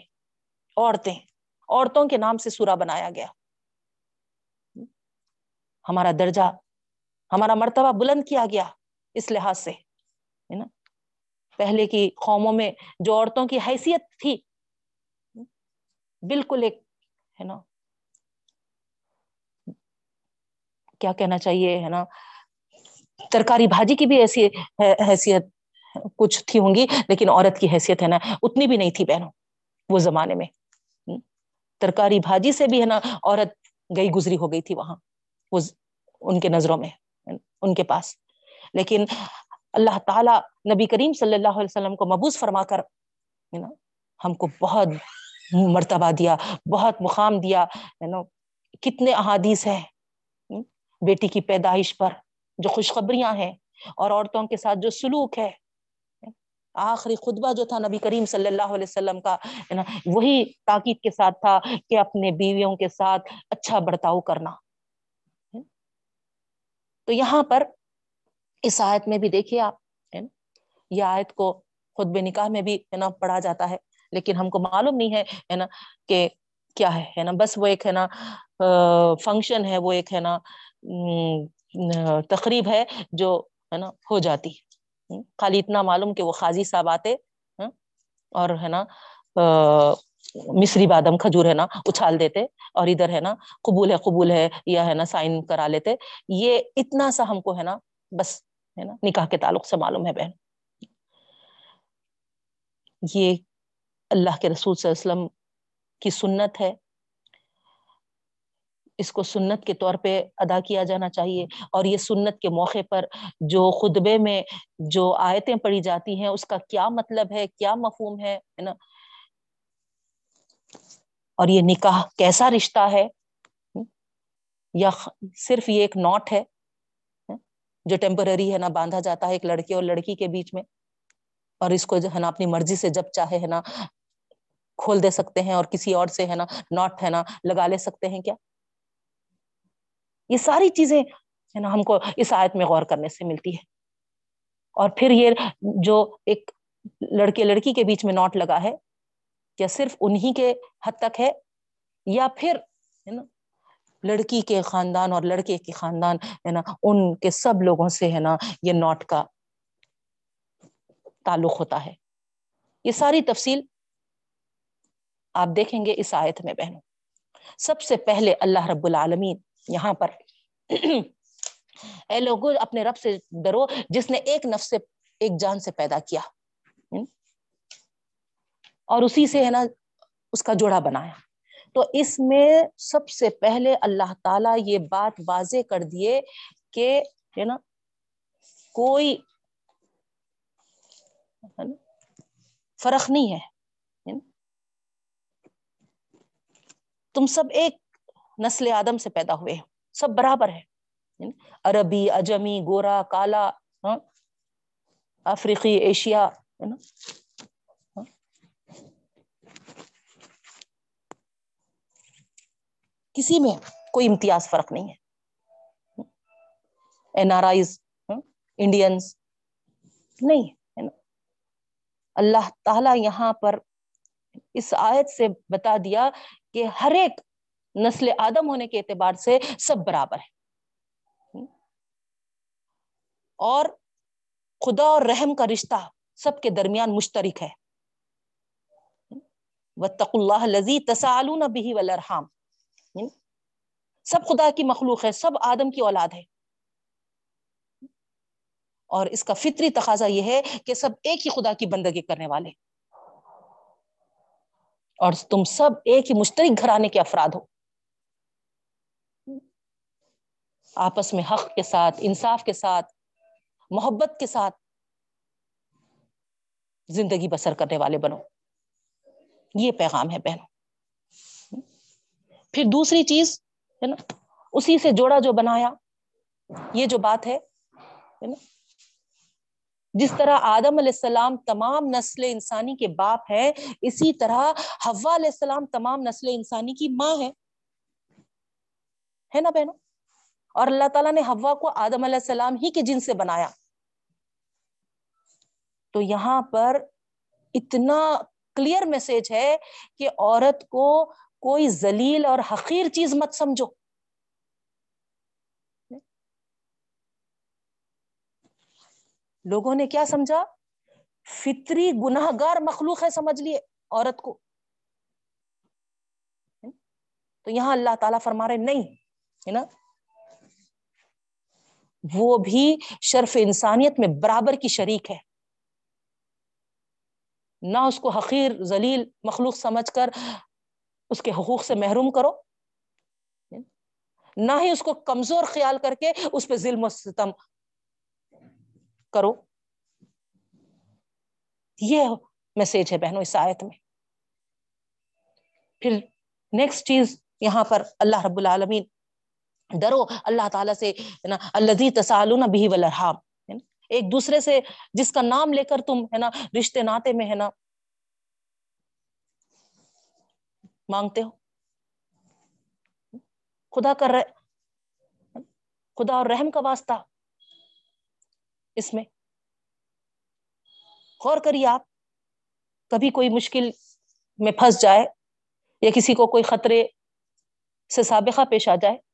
عورتیں، عورتوں کے نام سے سورا بنایا گیا۔ ہمارا درجہ، ہمارا مرتبہ بلند کیا گیا اس لحاظ سے، ہے نا؟ پہلے کی قوموں میں جو عورتوں کی حیثیت تھی، بالکل ایک، ہے نا؟ کیا کہنا چاہیے، ہے نا؟ ترکاری بھاجی کی بھی ایسی حیثیت کچھ تھی ہوں گی، لیکن عورت کی حیثیت ہے نا، اتنی بھی نہیں تھی بہنوں، وہ زمانے میں۔ ترکاری بھاجی سے بھی ہے نا، عورت گئی گزری ہو گئی تھی وہاں۔ وہ ان کے نظروں میں، ان کے پاس۔ لیکن اللہ تعالی نبی کریم صلی اللہ علیہ وسلم کو مبوس فرما کر ہم کو بہت مرتبہ دیا، بہت مقام دیا نا۔ کتنے احادیث ہے بیٹی کی پیدائش پر جو خوشخبریاں ہیں اور عورتوں کے ساتھ جو سلوک ہے۔ آخری خطبہ جو تھا نبی کریم صلی اللہ علیہ وسلم کا یعنی وہی تاکید کے ساتھ تھا کہ اپنے بیویوں کے ساتھ اچھا برتاؤ کرنا۔ تو یہاں پر اس آیت میں بھی دیکھیے آپ، یہ آیت کو خطب نکاح میں بھی ہے نا پڑھا جاتا ہے، لیکن ہم کو معلوم نہیں ہے نا کہ کیا ہے نا بس وہ ایک ہے نا فنکشن ہے، وہ ایک ہے نا تقریب ہے جو ہے نا ہو جاتی۔ خالی اتنا معلوم کہ وہ خاضی صاحب آتے ہاں، اور ہے نا مصری بادم کھجور ہے نا، اچھال دیتے، اور ادھر ہے نا، قبول ہے قبول ہے، یا ہے نا، سائن کرا لیتے۔ یہ اتنا سا ہم کو ہے نا، بس ہے نا، نکاح کے تعلق سے معلوم ہے بہن۔ یہ اللہ کے رسول صلی اللہ علیہ وسلم کی سنت ہے۔ اس کو سنت کے طور پہ ادا کیا جانا چاہیے اور یہ سنت کے موقع پر جو خطبے میں جو آیتیں پڑھی جاتی ہیں، اس کا کیا مطلب ہے، کیا مفہوم ہے نا؟ اور یہ نکاح کیسا رشتہ ہے؟ یا صرف یہ ایک نوٹ ہے؟ جو ٹیمپرری ہے نا باندھا جاتا ہے ایک لڑکے اور لڑکی کے بیچ میں؟ اور اس کو جو ہے نا، اپنی مرضی سے جب چاہے، ہے نا، کھول دے سکتے ہیں اور کسی اور سے، ہے نا، نوٹ، ہے نا، لگا لے سکتے ہیں کیا؟ یہ ساری چیزیں ہے نا ہم کو اس آیت میں غور کرنے سے ملتی ہے۔ اور پھر یہ جو ایک لڑکے، لڑکی کے بیچ میں نوٹ لگا ہے کیا صرف انہی کے حد تک ہے یا پھر ہے نا لڑکی کے خاندان اور لڑکے کے خاندان ہے نا ان کے سب لوگوں سے ہے نا یہ نوٹ کا تعلق ہوتا ہے۔ یہ ساری تفصیل آپ دیکھیں گے اس آیت میں بہنوں۔ سب سے پہلے اللہ رب العالمین یہاں پر۔ اے لوگوں اپنے رب سے ڈرو، جس نے ایک نفس سے ایک جان سے پیدا کیا۔ اور اسی سے ہے نا، اس کا جوڑا بنایا۔ تو اس میں سب سے پہلے اللہ تعالی یہ بات واضح کر دیے کہ ہے نا، کوئی فرق نہیں ہے۔ تم سب ایک نسل آدم سے پیدا ہوئے ہیں۔ سب برابر ہے یعنی عربی، اجمی، گورا، کالا ہاں، افریقی، ایشیا، ہے نا؟ ہاں۔ کسی میں کوئی امتیاز فرق نہیں ہے۔ این آر آئیز انڈینس نہیں ہے نا؟ اللہ تعالی یہاں پر اس آیت سے بتا دیا کہ ہر ایک نسل آدم ہونے کے اعتبار سے سب برابر ہے اور خدا اور رحم کا رشتہ سب کے درمیان مشترک ہے۔ وَاتَّقُ اللَّهَ الَّذِي تَسَأَلُونَ بِهِ وَالْأَرْحَامِ سب خدا کی مخلوق ہے، سب آدم کی اولاد ہے۔ اور اس کا فطری تقاضا یہ ہے کہ سب ایک ہی خدا کی بندگی کرنے والے۔ اور تم سب ایک ہی مشترک گھرانے کے افراد ہو۔ آپس میں حق کے ساتھ، انصاف کے ساتھ، محبت کے ساتھ زندگی بسر کرنے والے بنو۔ یہ پیغام ہے بہنوں۔ پھر دوسری چیز ہے نا، اسی سے جوڑا جو بنایا، یہ جو بات ہے نا، جس طرح آدم علیہ السلام تمام نسل انسانی کے باپ ہے اسی طرح حوا علیہ السلام تمام نسل انسانی کی ماں ہے ہے نا بہنوں؟ اور اللہ تعالیٰ نے ہوا کو آدم علیہ السلام ہی کے جن سے بنایا۔ تو یہاں پر اتنا کلیئر میسج ہے کہ عورت کو کوئی زلیل اور حقیر چیز مت سمجھو۔ لوگوں نے کیا سمجھا؟ فطری گناہ گار مخلوق ہے، سمجھ لیے عورت کو۔ تو یہاں اللہ تعالیٰ فرما رہے نہیں، ہے نا؟ وہ بھی شرف انسانیت میں برابر کی شریک ہے۔ نہ اس کو حقیر، ذلیل، مخلوق سمجھ کر اس کے حقوق سے محروم کرو۔ نہ ہی اس کو کمزور خیال کر کے اس پہ ظلم و ستم کرو۔ یہ میسج ہے بہنوں اس آیت میں۔ پھر نیکسٹ چیز یہاں پر اللہ رب العالمین ڈرو، اللہ تعالیٰ سے نا اللہ تسالون بھی ولرحام ایک دوسرے سے جس کا نام لے کر تم، ہے نا، رشتے ناطے میں، ہے نا، مانگتے ہو۔ خدا کر رہے خدا اور رحم کا واسطہ اس میں۔ غور کریے آپ، کبھی کوئی مشکل میں پھنس جائے یا کسی کو کوئی خطرے سے سابقہ پیش آ جائے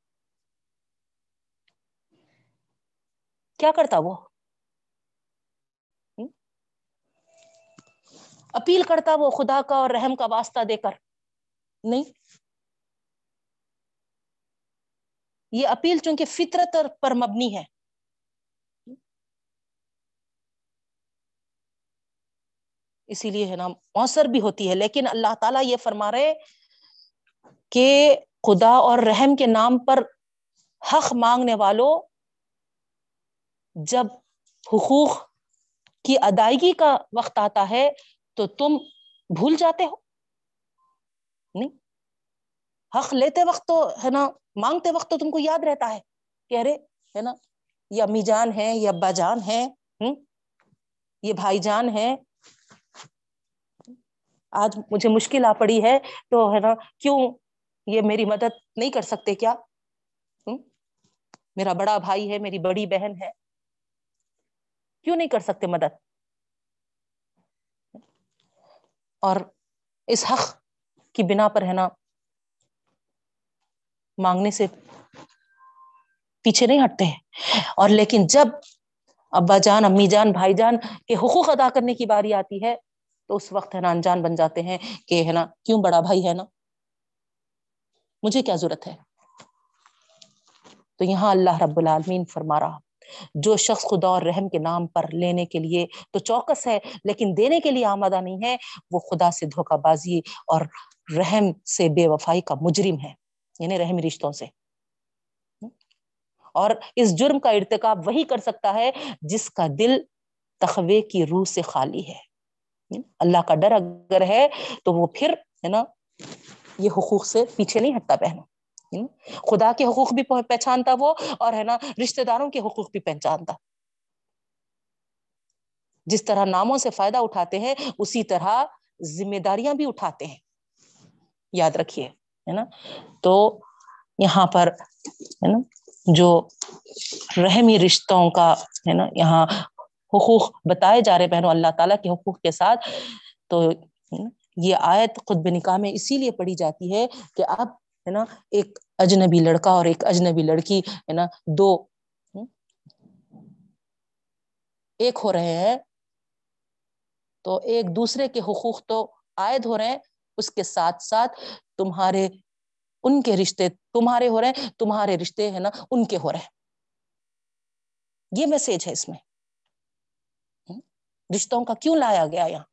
کیا کرتا وہ؟ اپیل کرتا وہ خدا کا اور رحم کا واسطہ دے کر۔ نہیں۔ یہ اپیل چونکہ فطرت پر مبنی ہے۔ اسی لیے ہے نا مؤثر بھی ہوتی ہے۔ لیکن اللہ تعالیٰ یہ فرما رہے کہ خدا اور رحم کے نام پر حق مانگنے والوں جب حقوق کی ادائیگی کا وقت آتا ہے تو تم بھول جاتے ہو؟ نہیں۔ حق لیتے وقت تو، ہے نا، مانگتے وقت تو تم کو یاد رہتا ہے کہ ارے، ہے نا، یہ امی جان ہے یہ ابا جان ہے یہ بھائی جان ہے آج مجھے مشکل آ پڑی ہے تو، ہے نا، کیوں یہ میری مدد نہیں کر سکتے کیا؟ میرا بڑا بھائی ہے، میری بڑی بہن ہے۔ کیوں نہیں کر سکتے مدد؟ اور اس حق کی بنا پر ہے نا، مانگنے سے پیچھے نہیں ہٹتے۔ ہیں اور لیکن جب ابا جان، امی جان، بھائی جان کے حقوق ادا کرنے کی باری آتی ہے، تو اس وقت ہے نا انجان بن جاتے ہیں کہ ہے نا، کیوں بڑا بھائی ہے نا؟ مجھے کیا ضرورت ہے؟ تو یہاں اللہ رب العالمین فرما رہا۔ جو شخص خدا اور رحم کے نام پر لینے کے لیے تو چوکس ہے، لیکن دینے کے لیے آمادہ نہیں ہے، وہ خدا سے دھوکہ بازی اور رحم سے بے وفائی کا مجرم ہے یعنی رحم رشتوں سے۔ اور اس جرم کا ارتکاب وہی کر سکتا ہے جس کا دل تخوے کی روح سے خالی ہے۔ اللہ کا ڈر اگر ہے تو وہ پھر، ہے نا، یہ حقوق سے پیچھے نہیں ہٹتا پہنا خدا کے حقوق بھی پہچانتا وہ اور ہے نا رشتے داروں کے حقوق بھی پہچانتا۔ جس طرح ناموں سے فائدہ اٹھاتے ہیں، اسی طرح ذمہ داریاں بھی اٹھاتے ہیں۔ یاد رکھیے، ہے نا؟ تو یہاں پر، ہے نا، جو رحمی رشتوں کا، ہے نا، یہاں حقوق بتائے جا رہے بہنوں، اللہ تعالیٰ کے حقوق کے ساتھ، تو یہ آیت خود نکاح میں اسی لیے پڑھی جاتی ہے کہ اب، ہے نا، ایک اجنبی لڑکا اور ایک اجنبی لڑکی، ہے نا، دو ایک ہو رہے ہیں، تو ایک دوسرے کے حقوق تو عائد ہو رہے ہیں، اس کے ساتھ ساتھ تمہارے، ان کے رشتے تمہارے ہو رہے ہیں، تمہارے رشتے ہیں نا، ان کے ہو رہے ہیں۔ یہ میسج ہے اس میں۔ رشتوں کا کیوں لایا گیا یہاں؟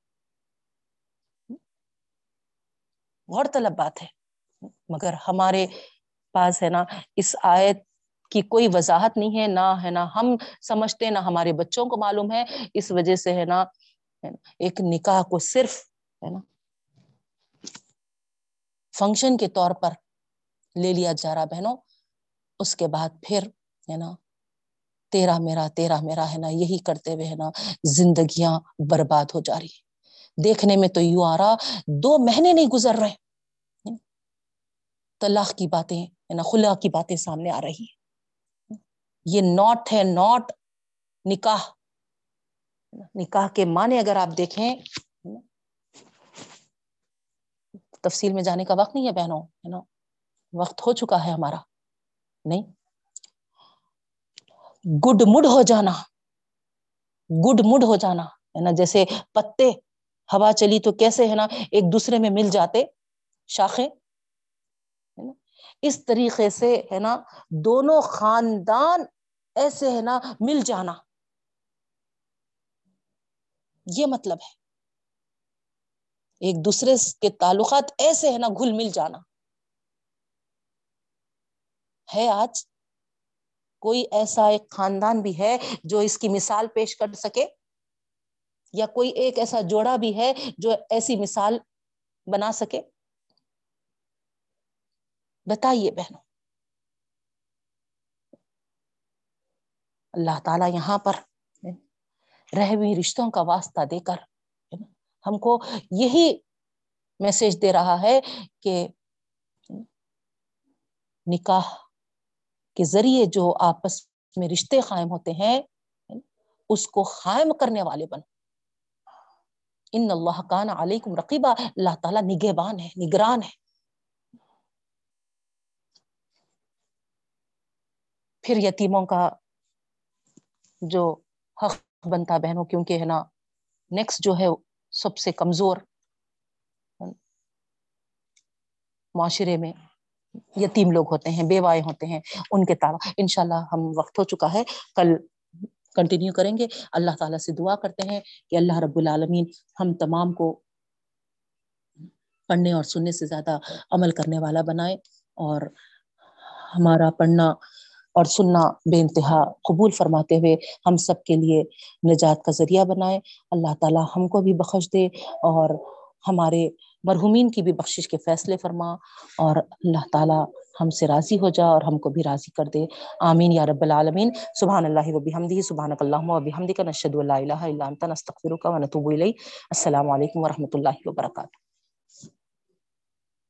غور طلب بات ہے۔ مگر ہمارے پاس ہے نا، اس آیت کی کوئی وضاحت نہیں ہے، نہ ہے نا ہم سمجھتے، نہ ہمارے بچوں کو معلوم ہے، اس وجہ سے ہے نا، ایک نکاح کو صرف ہے نا فنکشن کے طور پر لے لیا جا رہا بہنوں، اس کے بعد پھر ہے نا تیرا میرا تیرا میرا ہے نا، یہی کرتے ہوئے ہے نا، زندگیاں برباد ہو جا رہی دیکھنے میں تو یوں آ رہا، دو مہینے نہیں گزر رہے۔ طلاق کی باتیں نا خلا کی باتیں سامنے آ رہی ہیں۔ یہ ناٹ ہے ناٹ نکاح۔ نکاح کے معنی اگر آپ دیکھیں، تفصیل میں جانے کا وقت نہیں ہے بہنوں، ہے نا؟ وقت ہو چکا ہے ہمارا۔ نہیں۔ گڈ مڈ ہو جانا۔ گڈ مڈ ہو جانا، ہے نا؟ جیسے پتے، ہوا چلی تو کیسے، ہے نا؟ ایک دوسرے میں مل جاتے، شاخیں۔ اس طریقے سے ہے نا، دونوں خاندان ایسے ہے نا، مل جانا۔ یہ مطلب ہے۔ ایک دوسرے کے تعلقات ایسے ہے نا، گھل مل جانا۔ ہے آج کوئی ایسا ایک خاندان بھی ہے جو اس کی مثال پیش کر سکے؟ یا کوئی ایک ایسا جوڑا بھی ہے جو ایسی مثال بنا سکے؟ بتائیے بہنوں۔ اللہ تعالی یہاں پر رہ ہوئی رشتوں کا واسطہ دے کر ہم کو یہی میسج دے رہا ہے کہ نکاح کے ذریعے جو آپس میں رشتے قائم ہوتے ہیں، اس کو قائم کرنے والے بن ان اللہ کان علیکم رقیبہ اللہ تعالیٰ نگہبان ہے، نگران ہے۔ پھر یتیموں کا جو حق بنتا بہنوں کیونکہ ہے نا نیکسٹ جو ہے سب سے کمزور معاشرے میں یتیم لوگ ہوتے ہیں بیوائے ہوتے ہیں ان کے تعلق ان شاء اللہ ہم وقت ہو چکا ہے، کل کنٹینیو کریں گے۔ اللہ تعالیٰ سے دعا کرتے ہیں کہ اللہ رب العالمین ہم تمام کو پڑھنے اور سننے سے زیادہ عمل کرنے والا بنائے اور ہمارا پڑھنا اور سننا بے انتہا قبول فرماتے ہوئے ہم سب کے لیے نجات کا ذریعہ بنائے۔ اللہ تعالیٰ ہم کو بھی بخش دے اور ہمارے مرحومین کی بھی بخشش کے فیصلے فرما اور اللہ تعالیٰ ہم سے راضی ہو جا اور ہم کو بھی راضی کر دے۔ آمین یا رب العالمین۔ سبحان اللہ و بحمدہ سبحان اللہ و بحمدک نشهد ان لا الہ الا انت، نستغفرک و نتوب الیک۔ السلام علیکم و رحمۃ اللہ وبرکاتہ۔